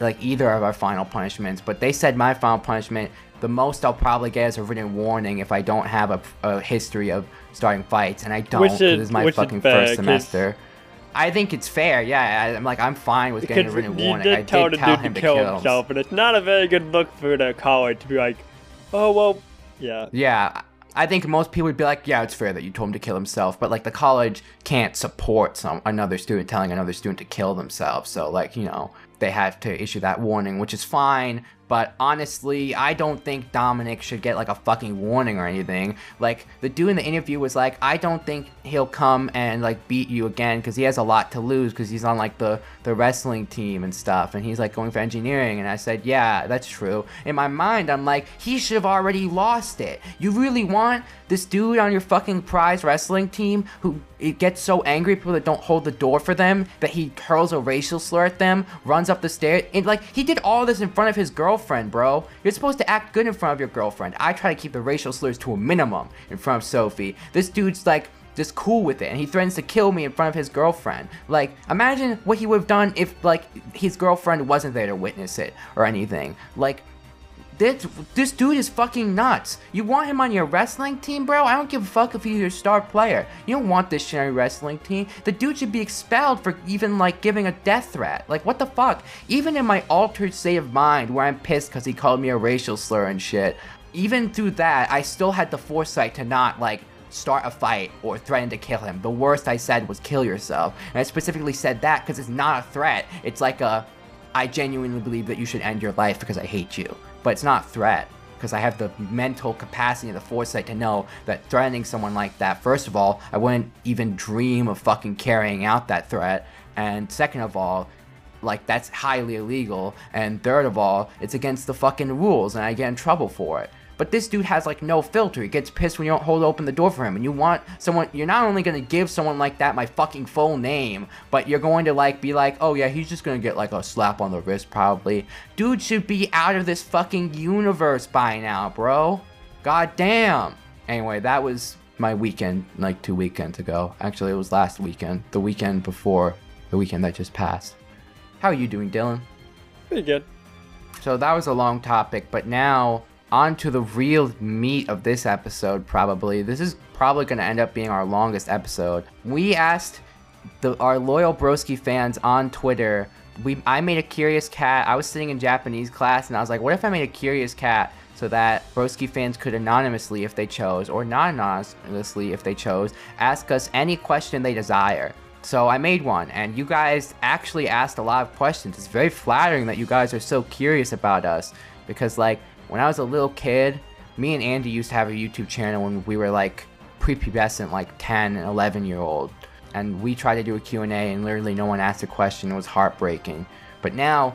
like either of our final punishments. But they said my final punishment, the most I'll probably get is a written warning if I don't have a, a history of starting fights, and I don't. Which is- this is my fucking fair, first semester. I think it's fair. Yeah, I, I'm like I'm fine with getting a written warning. did I tell did the tell him to to kill kill himself, and it's not a very good look for the college to be like, oh well, yeah. Yeah, I think most people would be like, yeah, it's fair that you told him to kill himself, but like the college can't support some another student telling another student to kill themselves. So like, you know, they have to issue that warning, which is fine. But honestly, I don't think Dominic should get like a fucking warning or anything. Like the dude in the interview was like, I don't think he'll come and like beat you again because he has a lot to lose because he's on like the the wrestling team and stuff, and he's like going for engineering. And I said, yeah, that's true. In my mind, I'm like, he should have already lost it. You really want this dude on your fucking prize wrestling team who it gets so angry people that don't hold the door for them that he hurls a racial slur at them, runs up the stairs, and like he did all this in front of his girlfriend, bro. You're supposed to act good in front of your girlfriend. I try to keep the racial slurs to a minimum in front of Sophie. This dude's like just cool with it and he threatens to kill me in front of his girlfriend. Like imagine what he would have done if like his girlfriend wasn't there to witness it or anything. Like this, this dude is fucking nuts. You want him on your wrestling team, bro? I don't give a fuck if he's your star player. You don't want this shit on your wrestling team. The dude should be expelled for even like giving a death threat. Like what the fuck? Even in my altered state of mind where I'm pissed because he called me a racial slur and shit, even through that, I still had the foresight to not like start a fight or threaten to kill him. The worst I said was kill yourself. And I specifically said that because it's not a threat. It's like a, I genuinely believe that you should end your life because I hate you. But it's not threat because I have the mental capacity and the foresight to know that threatening someone like that, first of all, I wouldn't even dream of fucking carrying out that threat. And second of all, like that's highly illegal. And third of all, it's against the fucking rules and I get in trouble for it. But this dude has like no filter. He gets pissed when you don't hold open the door for him. And you want someone, you're not only gonna give someone like that my fucking full name, but you're going to like be like, oh yeah, he's just gonna get like a slap on the wrist probably. Dude should be out of this fucking universe by now, bro. God damn. Anyway, that was my weekend, like two weekends ago. Actually, it was last weekend, the weekend before the weekend that just passed. How are you doing, Dylan? Pretty good. So that was a long topic, but now on to the real meat of this episode, probably. This is probably going to end up being our longest episode. We asked the, our loyal Broski fans on Twitter. We I made a curious cat. I was sitting in Japanese class and I was like, what if I made a curious cat so that Broski fans could anonymously, if they chose, or not anonymously, if they chose, ask us any question they desire. So I made one, and you guys actually asked a lot of questions. It's very flattering that you guys are so curious about us because, like, when I was a little kid, me and Andy used to have a YouTube channel when we were like prepubescent, like 10 and 11 year old, and we tried to do a Q&A, and literally no one asked a question. It was heartbreaking. But now,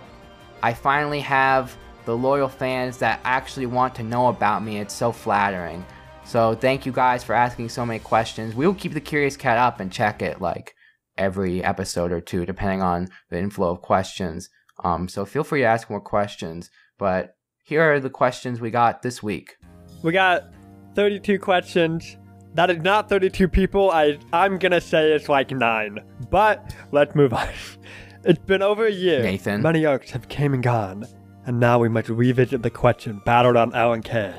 I finally have the loyal fans that actually want to know about me. It's so flattering. So thank you guys for asking so many questions. We will keep the Curious Cat up and check it like every episode or two, depending on the inflow of questions. Um, so feel free to ask more questions. But here are the questions we got this week. We got 32 questions. That is not 32 people. I I'm gonna say it's like nine. But let's move on. It's been over a year. Nathan. Many arcs have came and gone, and now we must revisit the question battled on L and K.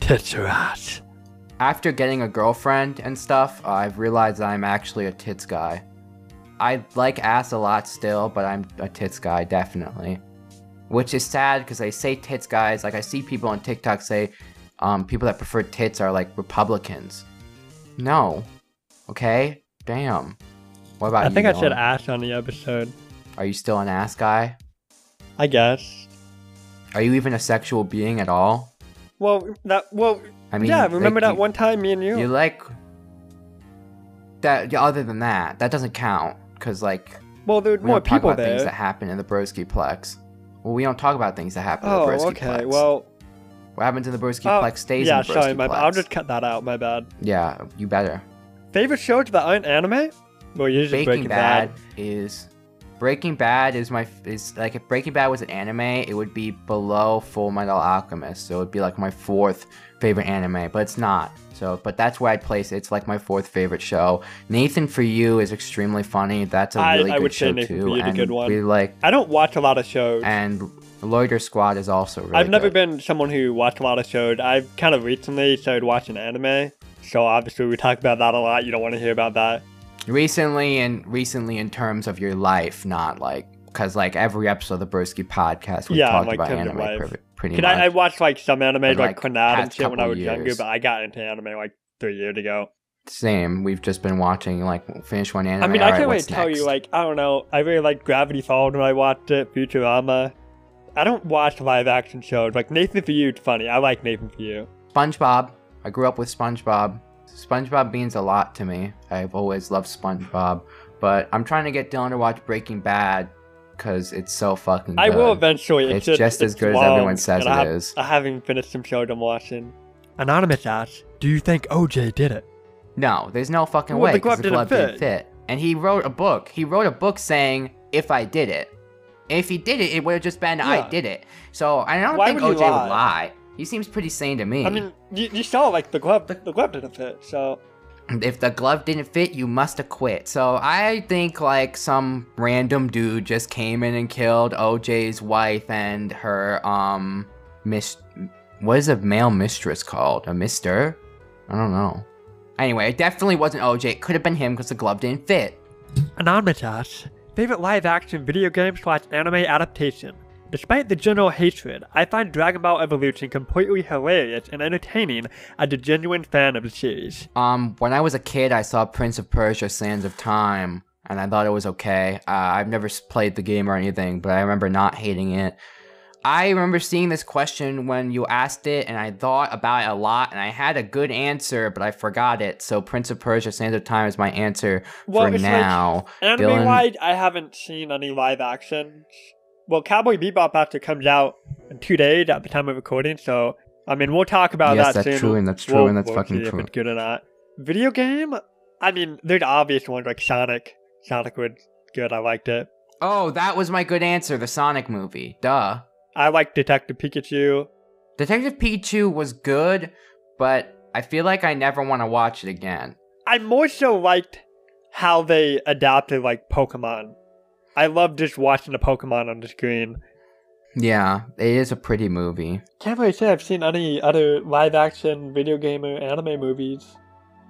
Tits or ass? After getting a girlfriend and stuff, I've realized I'm actually a tits guy. I like ass a lot still, but I'm a tits guy, definitely. Which is sad because I say tits guys, like I see people on TikTok say um, people that prefer tits are like Republicans. No. Okay? Damn. What about I you? think I said ass on the episode. Are you still an ass guy? I guess. Are you even a sexual being at all? Well, that well. I mean, yeah, remember like, that you- one time me and you? You like that? Other than that, that doesn't count because like well, there were we more people about things that there. happen in the Broski Plex. Well, we don't talk about things that happen in the Oh, okay. Plex. Well, what happens in the Broski oh, Plex stays yeah, in the Broski sorry, my Plex. I'll just cut that out. My bad. Yeah, you better. Favorite shows that aren't anime? Well, usually Breaking, Breaking, Bad, Bad. is Breaking Bad is my is like if Breaking Bad was an anime, it would be below Full Metal Alchemist. So it would be like my fourth favorite anime, but it's not. So, but that's where I'd place it. It's like my fourth favorite show. Nathan for You is extremely funny. That's a really I good would say show too. for You is a and good one. We like I don't watch a lot of shows. and Loiter Squad is also really I've never good. been someone who watched a lot of shows. I've kind of recently started watching anime. So obviously we talk about that a lot. You don't want to hear about that. Recently and recently in terms of your life, not like because like every episode of the Broski podcast we Yeah, talked like, about anime pretty, Cause much. I, I watched like some anime And, like, like, and shit when I was younger, but I got into anime like three years ago. Same. We've just been watching like finish one anime. I mean, I can't really what's tell you like I don't know. I really like Gravity Falls when I watched it, Futurama. I don't watch live action shows like Nathan for You. It's funny. I like Nathan for You. SpongeBob. I grew up with SpongeBob. SpongeBob means a lot to me. I've always loved SpongeBob, but I'm trying to get Dylan to watch Breaking Bad because it's so fucking. Good. I will eventually. It's just as good as everyone says and I have- is. I haven't finished some shows I'm watching. Anonymous asks, "Do you think OJ did it?" No, there's no fucking Well, way the 'cause glove the didn't glove didn't fit. fit. And he wrote a book. He wrote a book saying, "If I did it." If he did it, it would have just been, "I did it." So I don't Why think OJ he lie? would lie. He seems pretty sane to me. I mean, you, you saw like the glove. The, the glove didn't fit. So if the glove didn't fit, you must have quit. So I think like some random dude just came in and killed OJ's wife and her um miss. What is a male mistress called? A mister? I don't know. Anyway, it definitely wasn't OJ. It could have been him because the glove didn't fit. Anonymous asks, favorite live action video game slash anime adaptation. Despite the general hatred, I find Dragon Ball Evolution completely hilarious and entertaining as a genuine fan of the series. Um, when I was a kid, I saw Prince of Persia: Sands of Time, and I thought it was okay. Uh, I've never played the game or anything, but I remember not hating it. I remember seeing this question when you asked it, and I thought about it a lot, and I had a good answer, but I forgot it. So Prince of Persia: Sands of Time is my answer Well, for it's like- now. Anime Dylan- I haven't seen any live actions. Well, Cowboy Bebop actually comes out in two days at the time of recording, so I mean we'll talk about Yes, that that's soon. true, and that's true, We'll- and that's we'll fucking see true. If it's good or not. Video game? I mean, there's obvious ones like Sonic. Sonic was good. I liked it. oh, that was my good answer. The Sonic movie. Duh. I like Detective Pikachu. Detective Pikachu was good, but I feel like I never want to watch it again. I more so liked how they adapted like Pokemon. I love just watching the Pokemon on the screen. Yeah, it is a pretty movie. Can't really say I've seen any other live action video game or anime movies.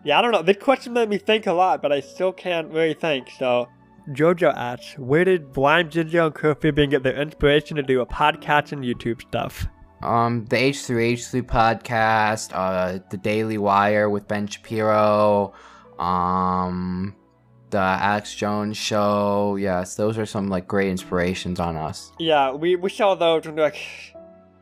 Yeah, I don't know. This question made me think a lot, but I still can't really think, so. Jojo asks, where did Blind Ginger and Curfew get their inspiration to do a podcast and YouTube stuff? Um, the H3H3 podcast, uh, the Daily Wire with Ben Shapiro, um, the Alex Jones show. Yes, those are some like great inspirations on us. Yeah, we, we saw those and we're like,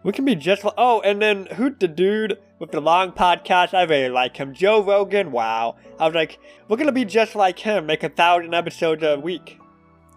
we can be just like. Oh, and then who's the dude with the long podcast? I really like him. Joe Rogan, wow. I was like, we're gonna be just like him, make a thousand episodes a week.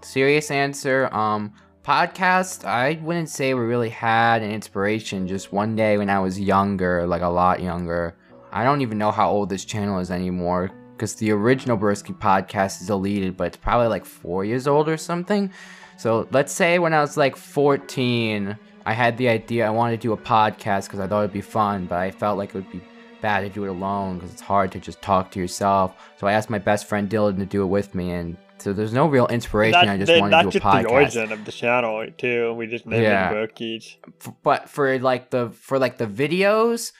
Serious answer. Um, podcast. I wouldn't say we really had an inspiration. Just one day when I was younger, like a lot younger. I don't even know how old this channel is anymore because the original Broski podcast is deleted, but it's probably like four years old or something. So let's say when I was like 14, I had the idea I wanted to do a podcast because I thought it'd be fun, but I felt like it would be bad to do it alone because it's hard to just talk to yourself. So I asked my best friend Dylan to do it with me, and so there's no real inspiration. I just then wanted to do just a the origin of the channel too. We just named Yeah. it Broskis. F- but for like the for like the videos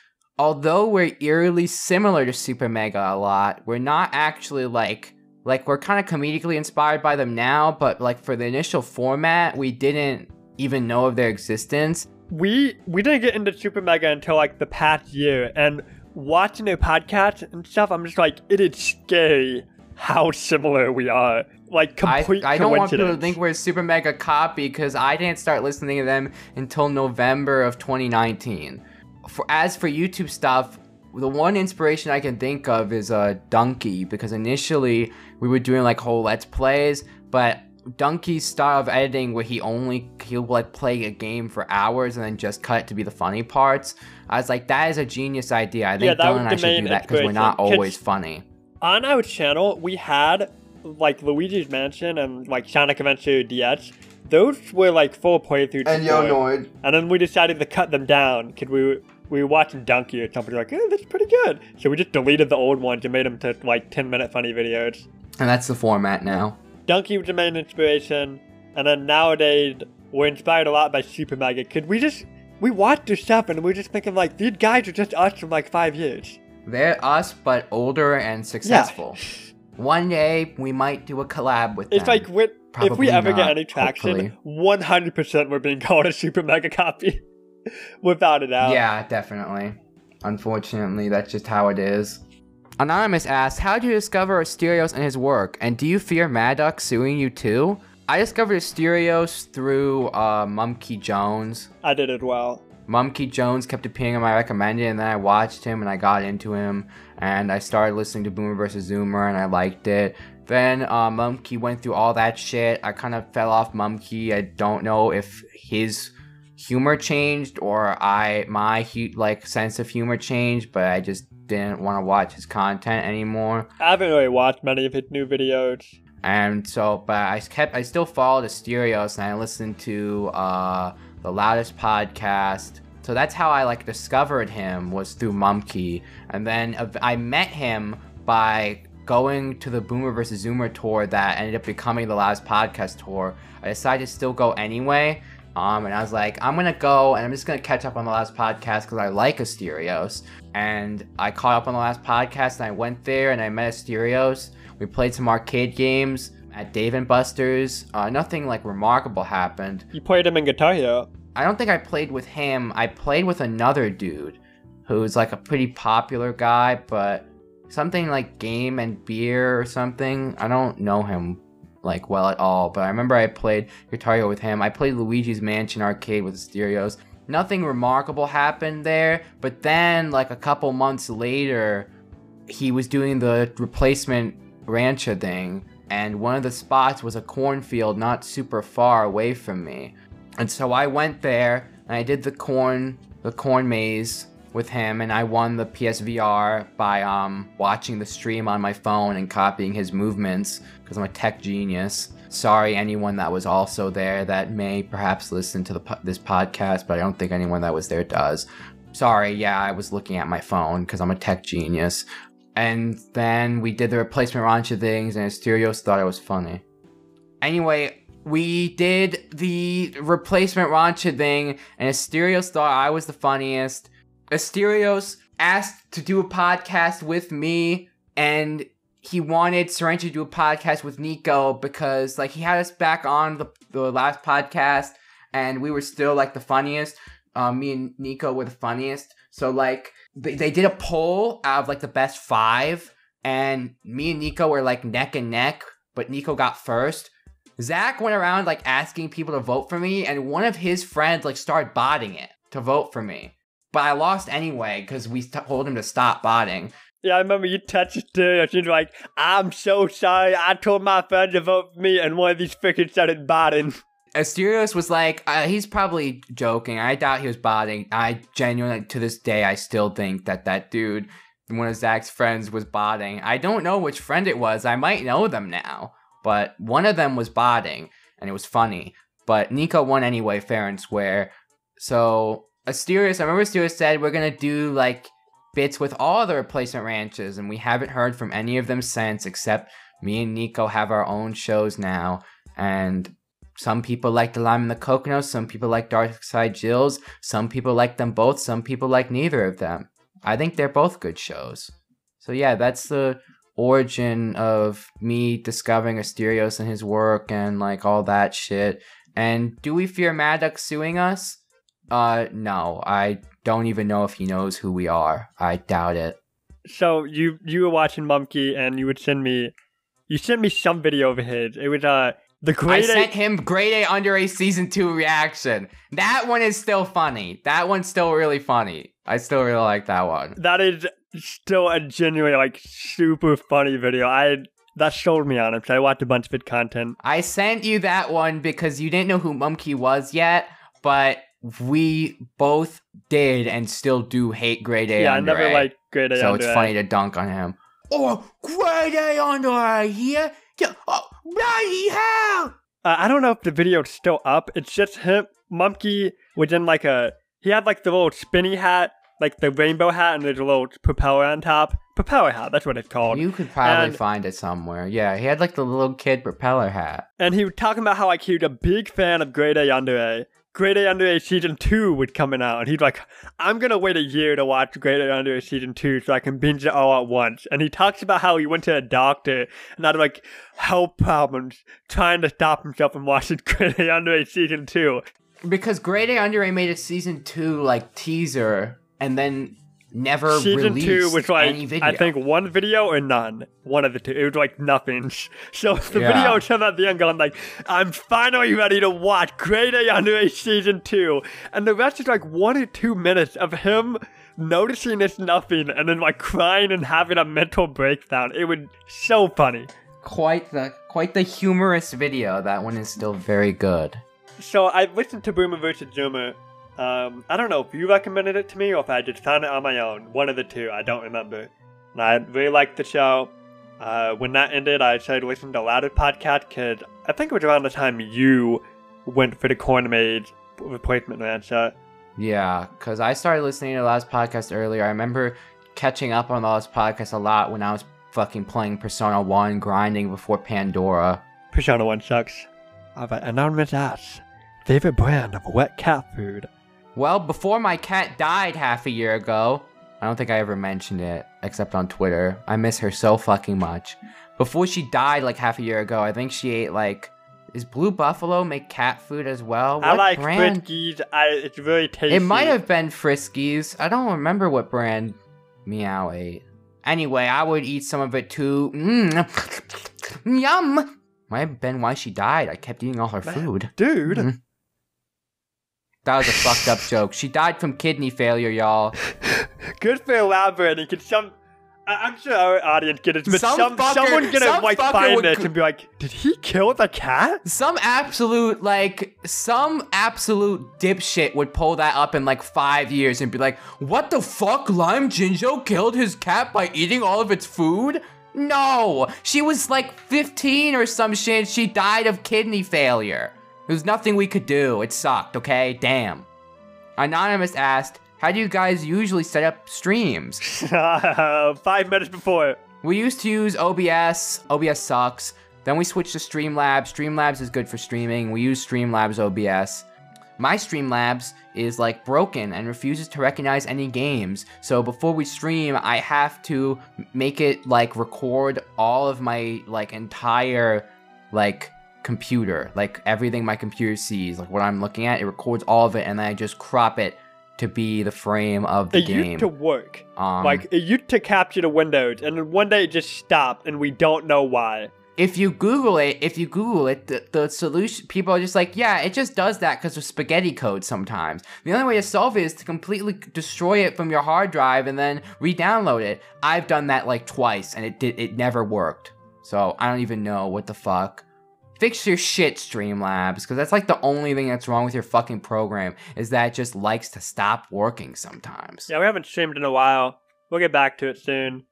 although we're eerily similar to super mega a lot we're not actually like like we're kind of comedically inspired by them now but like for the initial format we didn't even know of their existence We we didn't get into Super Mega until like the past year, and watching their podcast and stuff, I'm just like, it is scary how similar we are. Like I, complete I don't want people to think we're a super mega copy because I didn't start listening to them until November of 2019. For as for YouTube stuff, the one inspiration I can think of is uh Donkey because initially we were doing like whole let's plays, but Donkey's style of editing where he only he'll like play a game for hours and then just cut it to be the funny parts. I was like, that is a genius idea. I think Yeah, that Dylan and I should do that because we're not always funny. on our channel, we had like Luigi's Mansion and like Sonic Adventure DX, those were like full playthroughs. And before. Yonoid. And then we decided to cut them down because we we were watching Donkey or something like, eh, that's pretty good. So we just deleted the old ones and made them to like 10 minute funny videos. And that's the format now. Donkey was the main inspiration, and then nowadays we're inspired a lot by Super Mega. Could we just we watch this stuff and we're just thinking like these guys are just us from like five years. They're us, but older and successful. Yeah. One day we might do a collab with It's them. It's like with, if we ever not, get any traction, one hundred percent we're being called a Super Mega copy, without a doubt. Yeah, definitely. Unfortunately, that's just how it is. Anonymous asks, How did you discover Asterios and his work? And do you fear Maddox suing you too? I discovered Asterios through uh, Mumkey Jones. I did it well. Mumkey Jones kept appearing on my recommended, and then I watched him and I got into him, and I started listening to Boomer vs. Zoomer, and I liked it. Then uh, Mumkey went through all that shit. I kind of fell off Mumkey. I don't know if his humor changed or I my hu- like sense of humor changed, but I just didn't want to watch his content anymore. I haven't really watched many of his new videos. And so, but I kept, I still followed Asterios and I listened to uh, the loudest podcast. So that's how I like discovered him was through Mumkey. And then ev- I met him by going to the Boomer vs. Zoomer tour that ended up becoming the loudest podcast tour. I decided to still go anyway. Um, and I was like, I'm gonna go and I'm just gonna catch up on the last podcast because I like Asterios. And I caught up on the last podcast and I went there and I met Asterios. We played some arcade games at Dave and Buster's. Uh, nothing like remarkable happened. You played him in Guitar Hero. I don't think I played with him. I played with another dude who's like a pretty popular guy, but something like game and beer or something. I don't know him like well at all, but I remember I played Guitar with him. I played Luigi's Mansion arcade with Asterios. Nothing remarkable happened there, but then like a couple months later, he was doing the replacement rancha thing, and one of the spots was a cornfield not super far away from me. And so I went there and I did the corn the corn maze with him and I won the PSVR by um watching the stream on my phone and copying his movements because I'm a tech genius. Sorry anyone that was also there that may perhaps listen to the this podcast, but I don't think anyone that was there does. Sorry, yeah, I was looking at my phone because I'm a tech genius. And then we did the replacement rancha things and Asterios thought it was funny. Anyway, we did the replacement rancha thing, and Asterios thought I was the funniest. Asterios asked to do a podcast with me, and he wanted Serenity to do a podcast with Nico because, like, he had us back on the, the last podcast, and we were still, like, the funniest. Um, me and Nico were the funniest. So, like, they, they did a poll out of, like, the best five, and me and Nico were, like, neck and neck, but Nico got first. Zach went around like asking people to vote for me, and one of his friends like started botting it to vote for me. But I lost anyway because we t- told him to stop botting. Yeah, I remember you touched it. You're like, I'm so sorry. I told my friend to vote for me, and one of these freaking started botting. Asterios was like, uh, he's probably joking. I doubt he was botting. I genuinely, to this day, I still think that that dude, one of Zach's friends, was botting. I don't know which friend it was. I might know them now, but one of them was botting, and it was funny. But Nico won anyway, fair and square. So Asterios, I remember Asterios said we're gonna do like bits with all the replacement ranches, and we haven't heard from any of them since, except me and Nico have our own shows now, and some people like the lime and the coconut, some people like Dark Side Jills, some people like them both, some people like neither of them. I think they're both good shows. So yeah, that's the origin of me discovering Asterios and his work and like all that shit. And do we fear Maddox suing us? Uh, no. I don't even know if he knows who we are. I doubt it. So you you were watching Mumkey and you would send me, you sent me some video of his. It was uh the I great. sent him grade A under A season two reaction. That one is still funny. That one's still really funny. I still really like that one. that is still a genuinely like super funny video. I that sold me on him. So I watched a bunch of his content. I sent you that one because you didn't know who Mumkey was yet, but we both did and still do hate grade A yeah, I never A. liked grade A. so under it's funny to dunk on him. Oh, grade A under A here. Yeah, oh, bloody hell! Uh, I don't know if the video's still up. It's just him, Mumkey, was in like a. He had like the little spinny hat, like the rainbow hat, and there's a little propeller on top. Propeller hat, that's what it's called. You could probably And- find it somewhere. Yeah, he had like the little kid propeller hat. and he was talking about how like he was a big fan of Grade A Under A. Grade A Under A season two was coming out, and he's like, "I'm gonna wait a year to watch Grade A Under A season two so I can binge it all at once." And he talks about how he went to a doctor and had like health problems trying to stop himself from watching Grade A Under A season two. Because Grade A Under A made a season two like teaser and then never season released two was like any video. I think one video or none. One of the two. It was like nothing. So the Yeah. video was him at the end going like, I'm finally ready to watch Grade A Under season two. And the rest is like one or two minutes of him noticing it's nothing and then like crying and having a mental breakdown. It was so funny. quite the quite the humorous video. That one is still very good. So I listened to Boomer vs. Zoomer. Um, I don't know if you recommended it to me or if I just found it on my own. One of the two. I don't remember. And I really liked the show. Uh, when that ended, I started listening to Louder podcast because I think it was around the time you went for the corn maid replacement rancher. Yeah, because I started listening to last podcast earlier. I remember catching up on the last podcast a lot when I was fucking playing Persona 1, grinding before Pandora. Persona 1 sucks. I've an anonymous ass. favorite brand of wet cat food? Well, before my cat died half a year ago, I don't think I ever mentioned it, except on Twitter. I miss her so fucking much. Before she died like half a year ago, I think she ate like. Is Blue Buffalo make cat food as well? I What like brand? Friskies. I, it's very tasty. It might have been Friskies. I don't remember what brand Meow ate. Anyway, I would eat some of it too. Mm. Yum! Might have been why she died. I kept eating all her food. Dude. Mhm. That was a fucked up joke. She died from kidney failure, y'all. Good for elaborating. Can some? I- I'm sure our audience get it, but Some some, fucker- someone gonna some like find this and be like, "Did he kill the cat?" Some absolute, like, some absolute dipshit would pull that up in like five years and be like, what the fuck? Lime Jinjo killed his cat by eating all of its food? No! She was like 15 or some shit. She died of kidney failure. There's nothing we could do. It sucked, okay? Damn. Anonymous asked, how do you guys usually set up streams? Five minutes before. We used to use OBS. OBS sucks. Then we switched to Streamlabs. Streamlabs is good for streaming. We use Streamlabs OBS. My Streamlabs is like broken and refuses to recognize any games. So before we stream, I have to make it like record all of my like entire like computer, like everything my computer sees, like what I'm looking at, it records all of it and then I just crop it to be the frame of the It game. used to work. um, like it used to capture the windows, and then one day it just stopped, and we don't know why. if you Google it, if you Google it, the, the solution, people are just like, yeah, it just does that because of spaghetti code sometimes. The only way to solve it is to completely destroy it from your hard drive and then re-download it. I've done that like twice and it did, it never worked. So I don't even know what the fuck. Fix your shit, Streamlabs, because that's like the only thing that's wrong with your fucking program is that it just likes to stop working sometimes. Yeah, we haven't streamed in a while. We'll get back to it soon.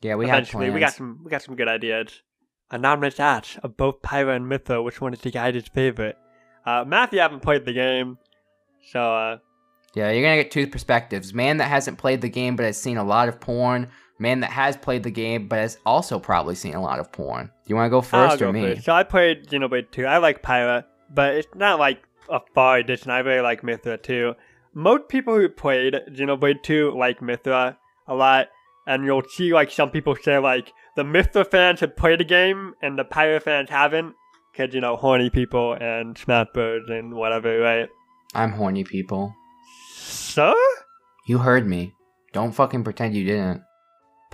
Yeah, we Eventually, plans. we got some. We got some good ideas. Anonymous asks of both Pyra and Mythra, which one is the guys' favorite? Uh, Matthew haven't played the game, so uh, Yeah, you're gonna get two perspectives. Man that hasn't played the game but has seen a lot of porn. Man that has played the game but has also probably seen a lot of porn. Do you want to go 1st I'll or go me? first. So I played Xenoblade 2. I like Pyra, but it's not like a far edition. I really like Mythra too. Most people who played Xenoblade 2 like Mythra a lot, and you'll see like some people say like the Mythra fans have played the game and the Pyra fans haven't, because you know horny people and Smash Bros and whatever, right? I'm horny, people. So You heard me. Don't fucking pretend you didn't.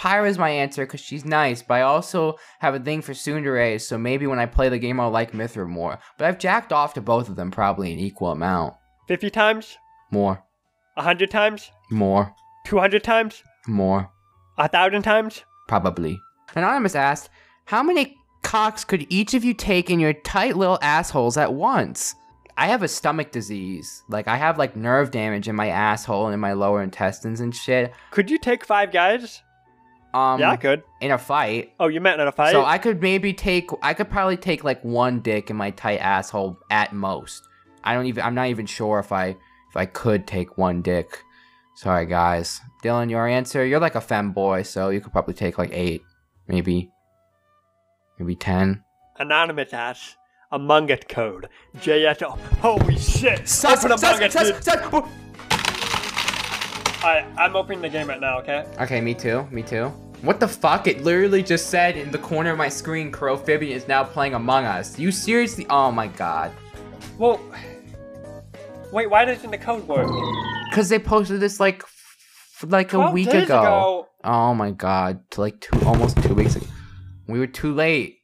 Pyra's my answer because she's nice, but I also have a thing for Tsundere, so maybe when I play the game I'll like Mythra more. But I've jacked off to both of them probably an equal amount. 50 times, More. 100 times, More. 200 times, More. a thousand times. Probably. Anonymous asked, How many cocks could each of you take in your tight little assholes at once? I have a stomach disease. Like, I have, like, nerve damage in my asshole and in my lower intestines and shit. Could you take five guys? Um, yeah, I could. in a fight. Oh, you meant in a fight? So I could maybe take, I could probably take like one dick in my tight asshole at most. I don't even, I'm not even sure if I, if I could take one dick. Sorry guys. Dylan, your answer, you're like a femboy, so you could probably take like eight, maybe, maybe ten. Anonymous asks, Among Us code. JS. Holy shit! Open Among Us, dude. Alright, I'm opening the game right now, okay? Okay, me too, me too. What the fuck? It literally just said in the corner of my screen, Crofibian is now playing Among Us. You seriously? Oh my god. Well, wait, why doesn't the code work? Cause they posted this like, f- like a week ago. ago. Oh my god, like two, almost two weeks ago. We were too late.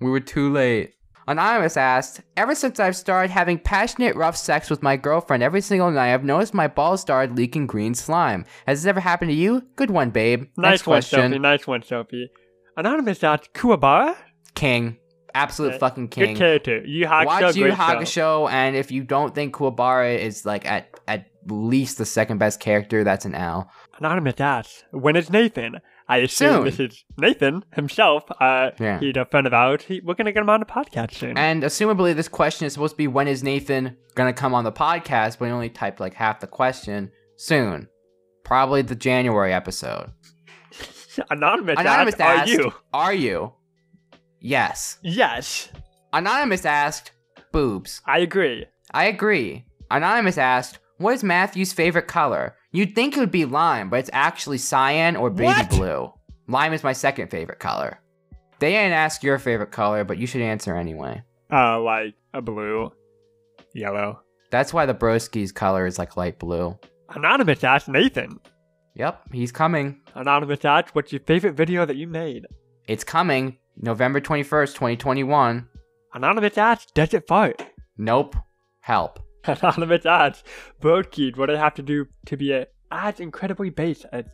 We were too late. Anonymous asked, Ever since I've started having passionate, rough sex with my girlfriend every single night, I've noticed my balls started leaking green slime. Has this ever happened to you? Good one, babe. Nice Next one, question. Sophie. Nice one, Sophie. Anonymous asked, Kuwabara? King. Absolute Okay. fucking king. Good character. Yu Hakusho, Watch Yu great show. Hakusho, and if you don't think Kuwabara is like at at least the second best character, that's an L. Anonymous asks, when is Nathan? I assume Soon. this is Nathan himself. Uh, Yeah. He's a friend of ours. He, we're going to get him on the podcast soon. And assumably, this question is supposed to be when is Nathan gonna come on the podcast? But he only typed like half the question. Soon, probably the January episode. Anonymous, Anonymous asks, are you? Are you? Yes. Yes, Anonymous asked, boobs. I agree. I agree. Anonymous asked, what is Matthew's favorite color? You'd think it would be lime, but it's actually cyan or baby What? blue. Lime is my second favorite color. They didn't ask your favorite color, but you should answer anyway. Uh, like a blue, yellow. That's why the broski's color is like light blue. Anonymous asks Nathan. Yep, he's coming. Anonymous asks, what's your favorite video that you made? It's coming. November 21st, 2021. Anonymous asks, does it fart? Nope. Help. Anonymous asks, Broski, what do I have to do to be a, as incredibly base as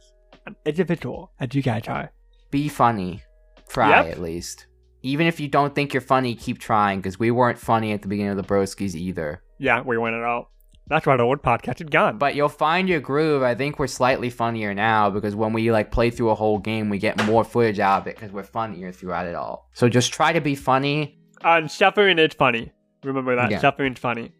an individual as you guys are? Be funny. Try Yep. at least. Even if you don't think you're funny, keep trying, because we weren't funny at the beginning of the broskis either. Yeah, we went it all. That's why the old podcast is gone. But you'll find your groove. I think we're slightly funnier now because when we like play through a whole game, we get more footage out of it because we're funnier throughout it all. So just try to be funny. and suffering is funny. Remember that. Yeah. Suffering's funny.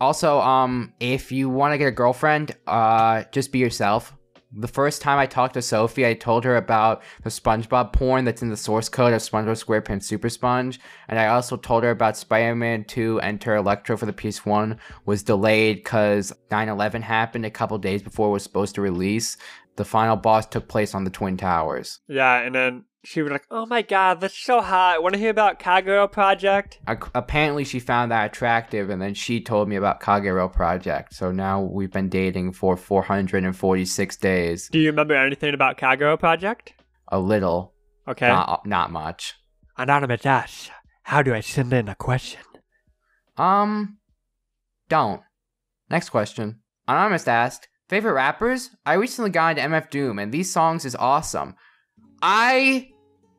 Also, um, if you want to get a girlfriend, uh, just be yourself. The first time I talked to Sophie, I told her about the SpongeBob porn that's in the source code of SpongeBob SquarePants Super Sponge, and I also told her about Spider-Man 2 Enter Electro for the PS1 was delayed because 9/11 happened a couple days before it was supposed to release. The final boss took place on the Twin Towers. Yeah, and then she was like, "Oh my god, that's so hot. Want to hear about Kagero Project?" Ac- Apparently, she found that attractive, and then she told me about Kagero Project. So now we've been dating for 446 days. Do you remember anything about Kagero Project? A little. Okay. Not, not much. Anonymous asks, "How do I send in a question?" Um, don't. Next question. Anonymous asked, favorite rappers? I recently got into MF Doom, and these songs is awesome. I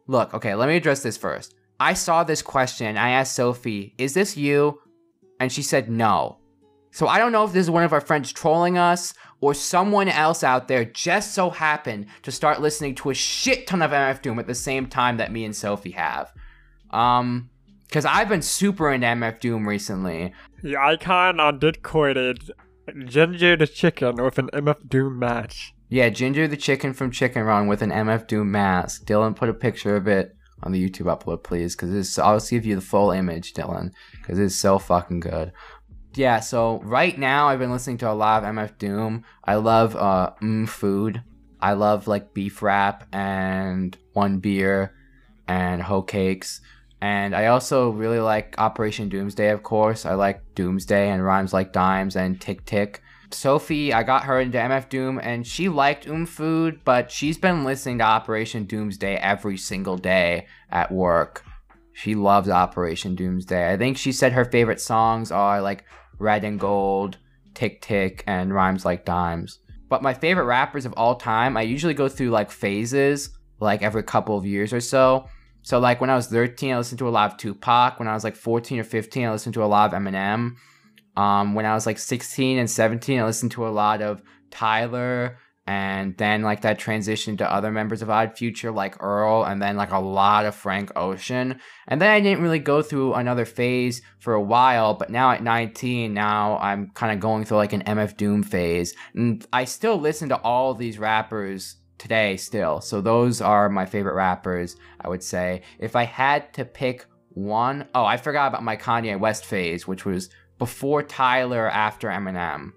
look okay. Let me address this first. I saw this question. I asked Sophie, "Is this you?" And she said no. So I don't know if this is one of our friends trolling us or someone else out there just so happened to start listening to a shit ton of MF Doom at the same time that me and Sophie have. Um, because I've been super into MF Doom recently. The icon on Discord is Ginger the Chicken with an MF Doom match. Yeah, Ginger the chicken from Chicken Run with an MF Doom mask. Dylan, put a picture of it on the YouTube upload, please, because I'll give you the full image, Dylan, because it's so fucking good. Yeah, so right now I've been listening to a lot of MF Doom. I love uh mm food. I love like Beef Rapp and one beer and hoe cakes. And I also really like Operation Doomsday, of course. I like Doomsday and Rhymes Like Dimes and Tick Tick. Sophie, I got her into MF Doom and she liked Um Food, but she's been listening to Operation Doomsday every single day at work. She loves Operation Doomsday. I think she said her favorite songs are like Red and Gold, Tick Tick, and Rhymes Like Dimes. But my favorite rappers of all time, I usually go through like phases, like every couple of years or so. So like when I was 13, I listened to a lot of Tupac. When I was like 14 or 15, I listened to a lot of Eminem. Um, when I was like 16 and 17, I listened to a lot of Tyler and then like that transition to other members of Odd Future like Earl and then like a lot of Frank Ocean. And then I didn't really go through another phase for a while, but now at 19, now I'm kind of going through like an MF Doom phase. And I still listen to all these rappers today still. So those are my favorite rappers, I would say. If I had to pick one, oh, I forgot about my Kanye West phase, which was before Tyler, after Eminem.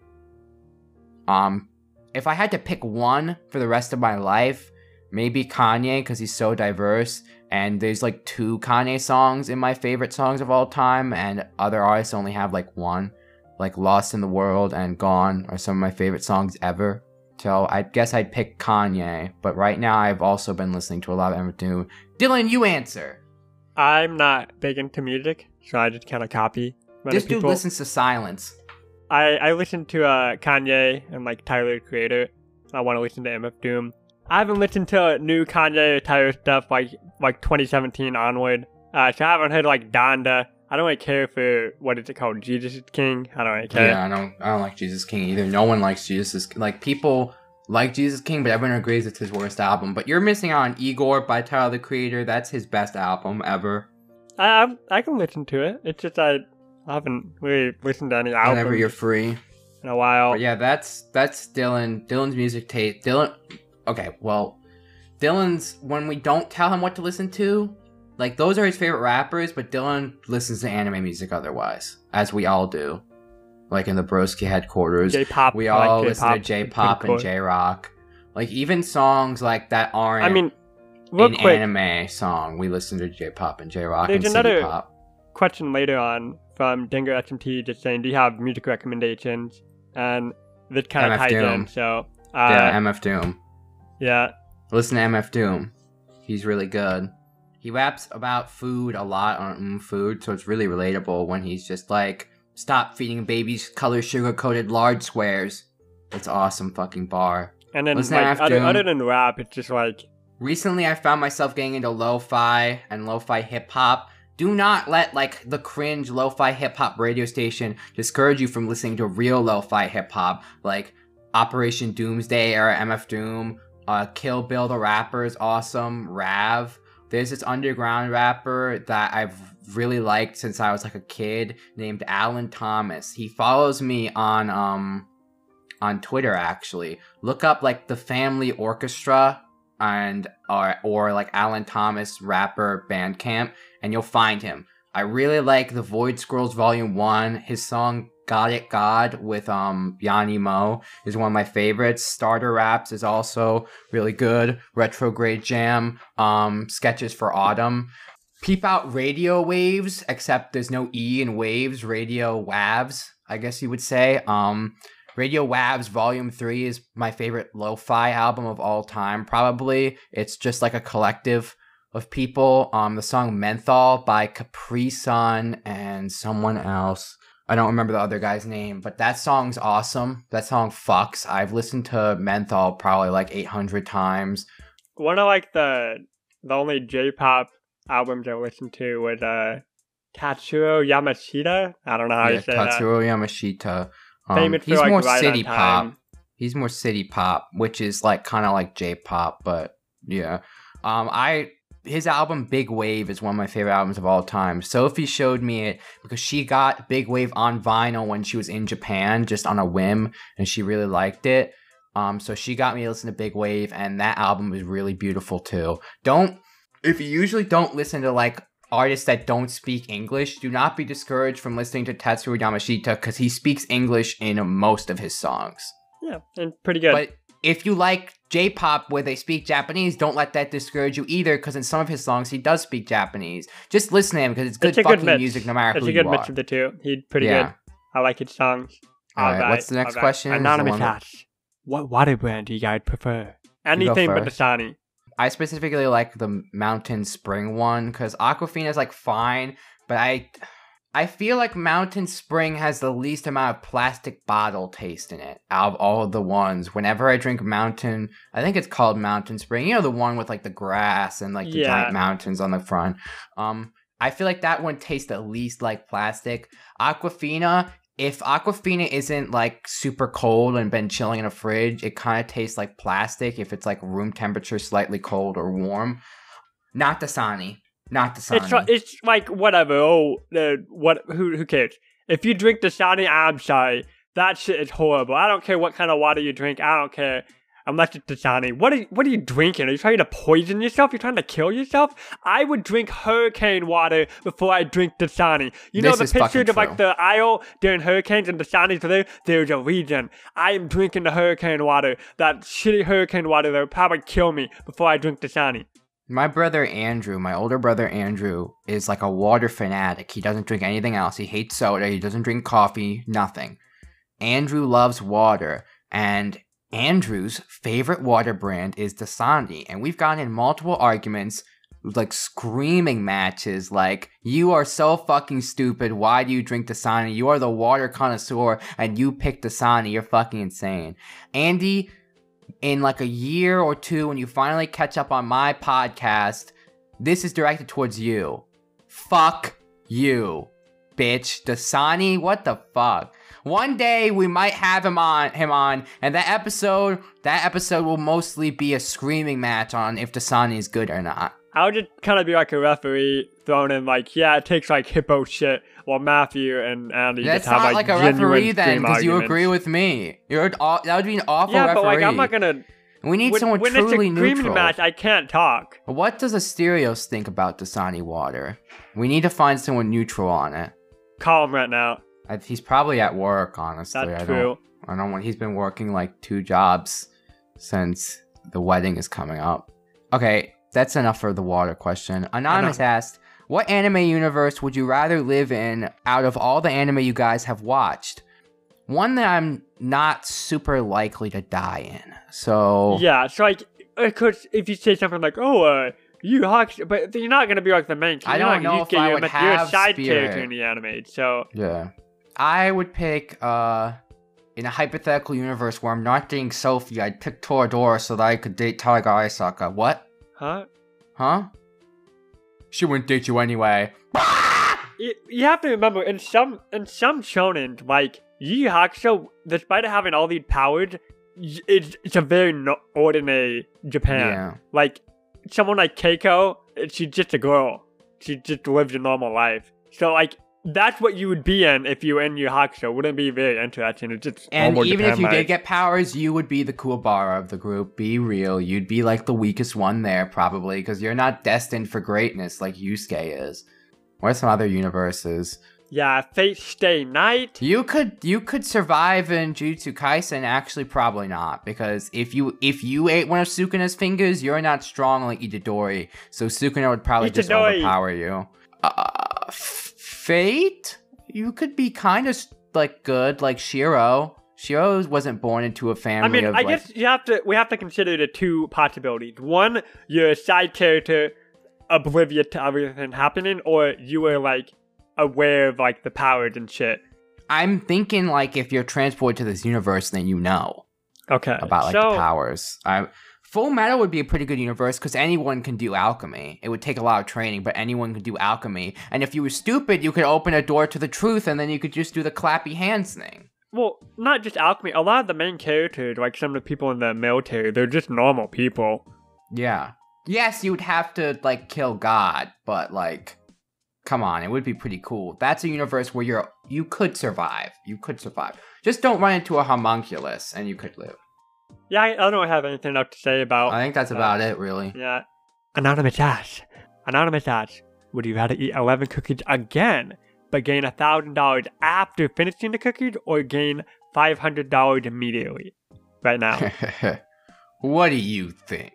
Um, if I had to pick one for the rest of my life, maybe Kanye because he's so diverse. And there's like two Kanye songs in my favorite songs of all time, and other artists only have like one. Like Lost in the World and Gone are some of my favorite songs ever. So I guess I'd pick Kanye, but right now I've also been listening to a lot of Eminem. Dylan, you answer. I'm not big into music, so I just kind of copy. This dude people. listens to silence. I I listen to uh, Kanye and like Tyler the Creator. I want to listen to MF Doom. I haven't listened to new Kanye or Tyler stuff like like 2017 onward. Uh, so I haven't heard like Donda. I don't really care for what is it called, Jesus King. I don't really care. Yeah, I don't. I don't like Jesus King either. No one likes Jesus. Like people like Jesus King, but everyone agrees it's his worst album. But you're missing out on Igor by Tyler the Creator. That's his best album ever. I I, I can listen to it. It's just I, I haven't really listened to any albums Whenever you're free. in a while. But yeah, that's that's Dylan. Dylan's music taste. Dylan. Okay, well, Dylan's when we don't tell him what to listen to, like those are his favorite rappers. But Dylan listens to anime music otherwise, as we all do. Like in the Broski headquarters, J-pop. we I like all listen to J-pop. And. J-rock. Like even songs like that aren't. I mean, real an quick, anime song, we listen to J-pop and J-rock There's and another- pop. question later on from Dingo SMT just saying, do you have music recommendations? And this kind of ties Doom. in. So, yeah, uh, MF Doom. yeah, Listen to MF Doom. He's really good. He raps about food a lot on mm, food, so it's really relatable when he's just like, "Stop feeding babies color sugar coated large squares." It's awesome fucking bar. And then Listen like other, other than rap, it's just like Recently, I found myself getting into lo-fi and lo-fi hip hop. Do not let like the cringe lo-fi hip hop radio station discourage you from listening to real lo-fi hip hop, like Operation Doomsday or MF Doom, uh, Kill Bill the rapper is awesome, Rav. There's this underground rapper that I've really liked since I was like a kid named Alan Thomas. He follows me on um on Twitter actually. Look up like the Family Orchestra and or or like Alan Thomas rapper Bandcamp and you'll find him. I really like the Void Scrolls Volume 1. His song Got It God with um Yanni Mo is one of my favorites. Starter Raps is also really good. Retrograde Jam, um Sketches for Autumn. Peep out radio waves, except there's no E in waves, radio waves, I guess you would say. Um Radio Wavs Volume 3 is my favorite lo-fi album of all time, probably. It's just like a collective of people. Um, the song Menthol by Capri Sun and someone else. I don't remember the other guy's name, but that song's awesome. That song fucks. I've listened to Menthol probably like 800 times. one of like the the only J-pop albums I listened to was uh Tatsuro Yamashita. I don't know how Yeah, you say that. Tatsuro Yamashita. Um, Famous for, he's like, more Right city pop. He's more city pop, which is like kind of like J-pop, but yeah. Um, I his album Big Wave is one of my favorite albums of all time. Sophie showed me it because she got Big Wave on vinyl when she was in Japan, just on a whim, and she really liked it. Um, so she got me to listen to Big Wave, and that album is really beautiful too. Don't if you usually don't listen to like artists that don't speak English, do not be discouraged from listening to Tatsuro Yamashita because he speaks English in most of his songs. Yeah, and pretty good. But if you like J-pop where they speak Japanese, don't let that discourage you either because in some of his songs he does speak Japanese. Just listen to him because it's good it's fucking good music no matter it's who a good you mix of the two. He's pretty Yeah. good. I like his songs. All right, Alright, what's the next question? Anonymous that- what water brand do you guys prefer? Anything but. Dasani. I specifically like the Mountain Spring one because Aquafina is like fine, but I I feel like Mountain Spring has the least amount of plastic bottle taste in it out of all of the ones. Whenever I drink Mountain, I think it's called Mountain Spring. You know the one with like the grass and like the Yeah. giant mountains on the front. Um, I feel like that one tastes the least like plastic. Aquafina if Aquafina isn't like super cold and been chilling in a fridge, it kind of tastes like plastic. If it's like room temperature, slightly cold or warm, not Dasani, not Dasani. It's it's like whatever. Oh, uh, what? Who who cares? If you drink Dasani, I'm sorry. That shit is horrible. I don't care what kind of water you drink. I don't care. Unless it's Dasani. What are you, what are you drinking? Are you trying to poison yourself? You're trying to kill yourself? I would drink hurricane water before I drink Dasani. You know the picture of like the aisle during hurricanes and Dasani's there? There's a reason. I am drinking the hurricane water. That shitty hurricane water that would probably kill me before I drink Dasani. My brother Andrew, my older brother Andrew, is like a water fanatic. He doesn't drink anything else. He hates soda. He doesn't drink coffee, nothing. Andrew loves water, and Andrew's favorite water brand is Dasani. And we've gotten in multiple arguments, like screaming matches, like, you are so fucking stupid. Why do you drink Dasani? You are the water connoisseur, and you pick Dasani. You're fucking insane. Andy, in like a year or two when you finally catch up on my podcast, this is directed towards you. Fuck you, bitch. Dasani, what the fuck? One day we might have him on him on, and that episode that episode will mostly be a screaming match on if Dasani is good or not. I would just kind of be like a referee thrown in like, yeah, it takes like hippo shit, while Matthew and Andy That's just have not like, like, a referee then, because you agree with me. You're aw- that would be an awful Yeah, referee. but like I'm not gonna. we need when someone when truly it's a neutral. match, I can't talk. What does Asterios think about Dasani water? We need to find someone neutral on it. Call him right now. I, he's probably at work, honestly. That's I true. Don't, I don't want. He's been working like two jobs since the wedding is coming up. Okay, that's enough for the water question. Anonymous asked, "What anime universe would you rather live in out of all the anime you guys have watched? One that I'm not super likely to die in. So Yeah, so like, of course, if you say something like, "Oh, uh, you Hawks," but you're not gonna be like the main. I don't know if I would a- you're a side Spirit. character in the anime. So Yeah. I would pick uh in a hypothetical universe where I'm not dating Sophie, I'd pick Toradora so that I could date Taiga Aisaka. What? huh? Huh? She wouldn't date you anyway. You, you have to remember in some in some shonen like Yu Hakusho, despite having all these powers, it's, it's a very no- ordinary Japan. Yeah. Like someone like Keiko, she's just a girl. She just lives a normal life. So like that's what you would be in if you were in Yu Hakusho. Wouldn't be very interesting. It's just And even if you did get powers, you would be the Kuwabara of the group. Be real. You'd be like the weakest one there, probably, because you're not destined for greatness like Yusuke is. Are some other universes? yeah, Fate Stay Night. You could you could survive in Jujutsu Kaisen. Actually, probably not because if you if you ate one of Sukuna's fingers, you're not strong like Itadori. So Sukuna would probably just overpower you. Uh, F- Fate, you could be kind of like good, like Shiro. Shiro wasn't born into a family I mean, of I like, guess you have to. We have to consider the two possibilities. One, you're a side character, oblivious to everything happening, or you were like aware of like the powers and shit. I'm thinking like if you're transported to this universe, then you know. Okay. about like so, the powers. I, Full Metal would be a pretty good universe because anyone can do alchemy. It would take a lot of training, but anyone can do alchemy. And if you were stupid, you could open a door to the truth, and then you could just do the clappy hands thing. Well, not just alchemy. A lot of the main characters, like some of the people in the military, they're just normal people. Yeah. Yes, you would have to like kill God, but like, come on, it would be pretty cool. That's a universe where you're you could survive. You could survive. Just don't run into a homunculus, and you could live. Yeah, I, I don't have anything else to say about. I think that's that. about it, really. Yeah. Anonymous asks. Anonymous asks, would you rather eat 11 cookies again, but gain $1,000 after finishing the cookies, or gain $500 immediately? Right now. what do you think?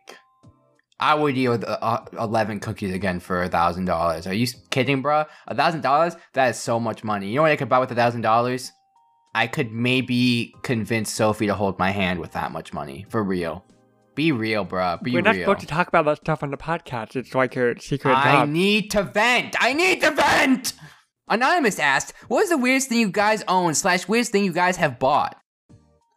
I would eat uh, 11 cookies again for a $1,000. Are you kidding, bro? A $1,000? That is so much money. You know what I could buy with a $1,000? I could maybe convince Sophie to hold my hand with that much money. For real. Be real, bro. Be real. We're not real. supposed to talk about that stuff on the podcast. It's like a secret I job. need to vent. I need to vent. Anonymous asked, "What is the weirdest thing you guys own slash weirdest thing you guys have bought?"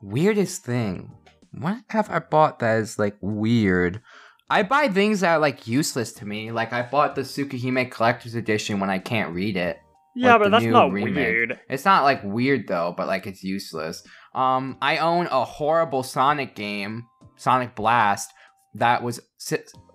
Weirdest thing. What have I bought that is like weird? I buy things that are like useless to me. Like I bought the Tsukihime Collector's Edition when I can't read it. Yeah, Like but that's not remake. weird. It's not like weird though, but like it's useless. Um, I own a horrible Sonic game, Sonic Blast, that was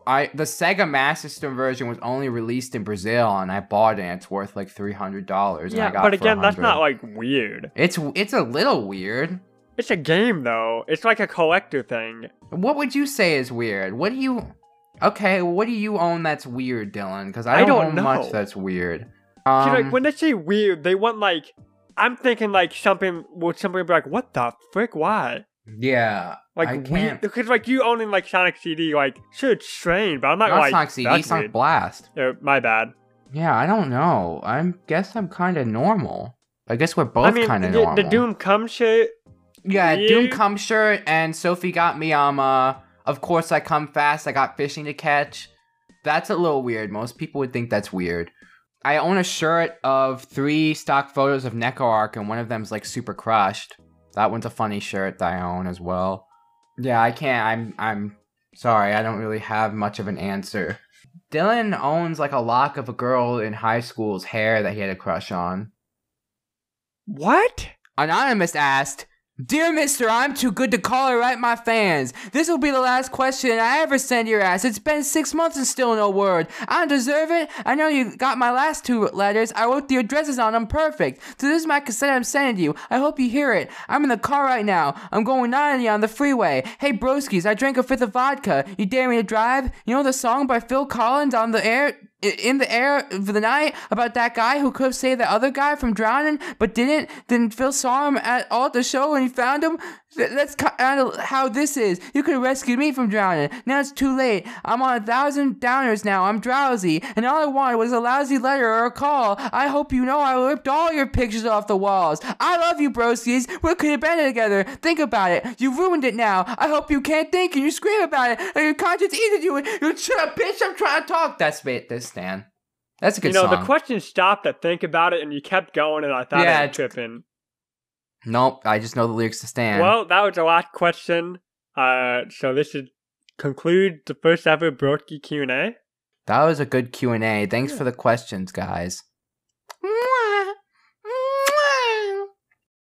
I the Sega Master System version was only released in Brazil, and I bought it. and It's worth like three hundred dollars. Yeah, I got but again, that's not like weird. It's it's a little weird. It's a game though. It's like a collector thing. What would you say is weird? What do you? Okay, what do you own that's weird, Dylan? Because I I don't, don't own much that's weird. Um, like when they say weird, they want like I'm thinking like something would somebody be like, what the frick? Why? yeah, Like I can't. because like you owning like Sonic CD, like sure it's strange, but I'm not Not like Sonic CD, Sonic weird. Blast. Uh, my bad. Yeah, I don't know. I guess I'm kind of normal. I guess we're both I mean, kind of normal. the Doom Come shit. yeah, Doom come shirt, and Sophie got me um uh of course I come fast. I got fishing to catch. That's a little weird. Most people would think that's weird. I own a shirt of three stock photos of NecoArc, and one of them's like super crushed. That one's a funny shirt that I own as well. Yeah, I can't. I'm I'm sorry. I don't really have much of an answer. Dylan owns like a lock of a girl in high school's hair that he had a crush on. What? Anonymous asked, Dear Mister, I'm too good to call or write my fans. This will be the last question I ever send your ass. It's been six months and still no word. I deserve it. I know you got my last two letters. I wrote the addresses on them perfect. So this is my cassette I'm sending you. I hope you hear it. I'm in the car right now. I'm going 90 on the freeway. Hey broskis, I drank a fifth of vodka. You dare me to drive? You know the song by Phil Collins on the air? In the air for the night about that guy who could have saved the other guy from drowning but didn't. Then Phil saw him at all at the show and he found him. Th- That's kind of how this is. You could have rescued me from drowning. Now it's too late. I'm on a thousand downers now. I'm drowsy, and all I wanted was a lousy letter or a call. I hope you know I ripped all your pictures off the walls. I love you, broskis. We could have been together. Think about it. You ruined it now. I hope you can't think and you scream about it. And your conscience eats you. and You shut up, bitch. I'm trying to talk. That's it. This Stan. That's a good you know, song. the question stopped to think about it, and you kept going, and I thought Yeah, I was tripping. Nope. I just know the lyrics to Stan. Well, that was the last question. Uh, so this should conclude the first ever Broski Q and A. that was a good Q and A. Thanks for the questions, guys.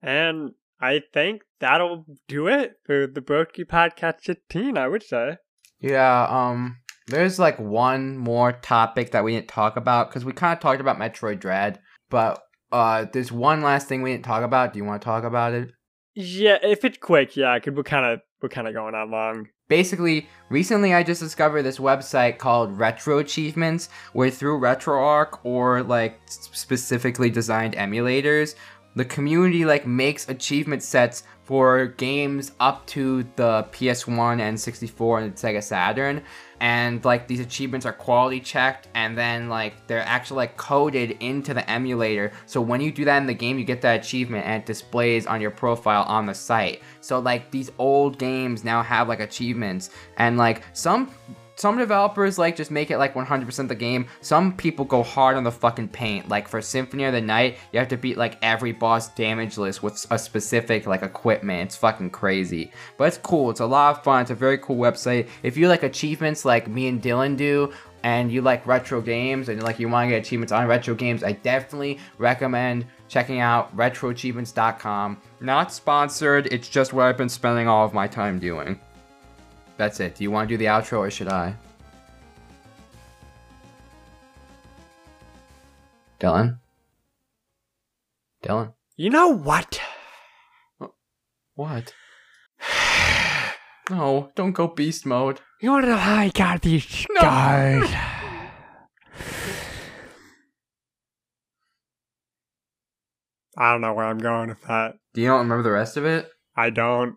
And I think that'll do it for the Broski Podcast 15, I would say. Yeah, um, there's like one more topic that we didn't talk about because we kind of talked about Metroid Dread, but uh, there's one last thing we didn't talk about. Do you want to talk about it? Yeah, if it's quick, yeah, because we're kind of we're kind of going on long. Basically, recently I just discovered this website called Retro Achievements, where through RetroArch or like specifically designed emulators, the community like makes achievement sets for games up to the PS1 and 64 and Sega Saturn. And like these achievements are quality checked and then like they're actually like coded into the emulator. So when you do that in the game, you get that achievement and it displays on your profile on the site. So like these old games now have like achievements and like some some developers like just make it like 100% the game. Some people go hard on the fucking paint. Like for Symphony of the Night, you have to beat like every boss damageless with a specific like equipment. It's fucking crazy. But it's cool. It's a lot of fun. It's a very cool website. If you like achievements like me and Dylan do, and you like retro games and like you want to get achievements on retro games, I definitely recommend checking out retroachievements.com. Not sponsored, it's just what I've been spending all of my time doing. That's it. Do you want to do the outro or should I? Dylan? Dylan? You know what? What? No, don't go beast mode. You want to know how I got these No. I don't know where I'm going with that. Do you not remember the rest of it? I don't.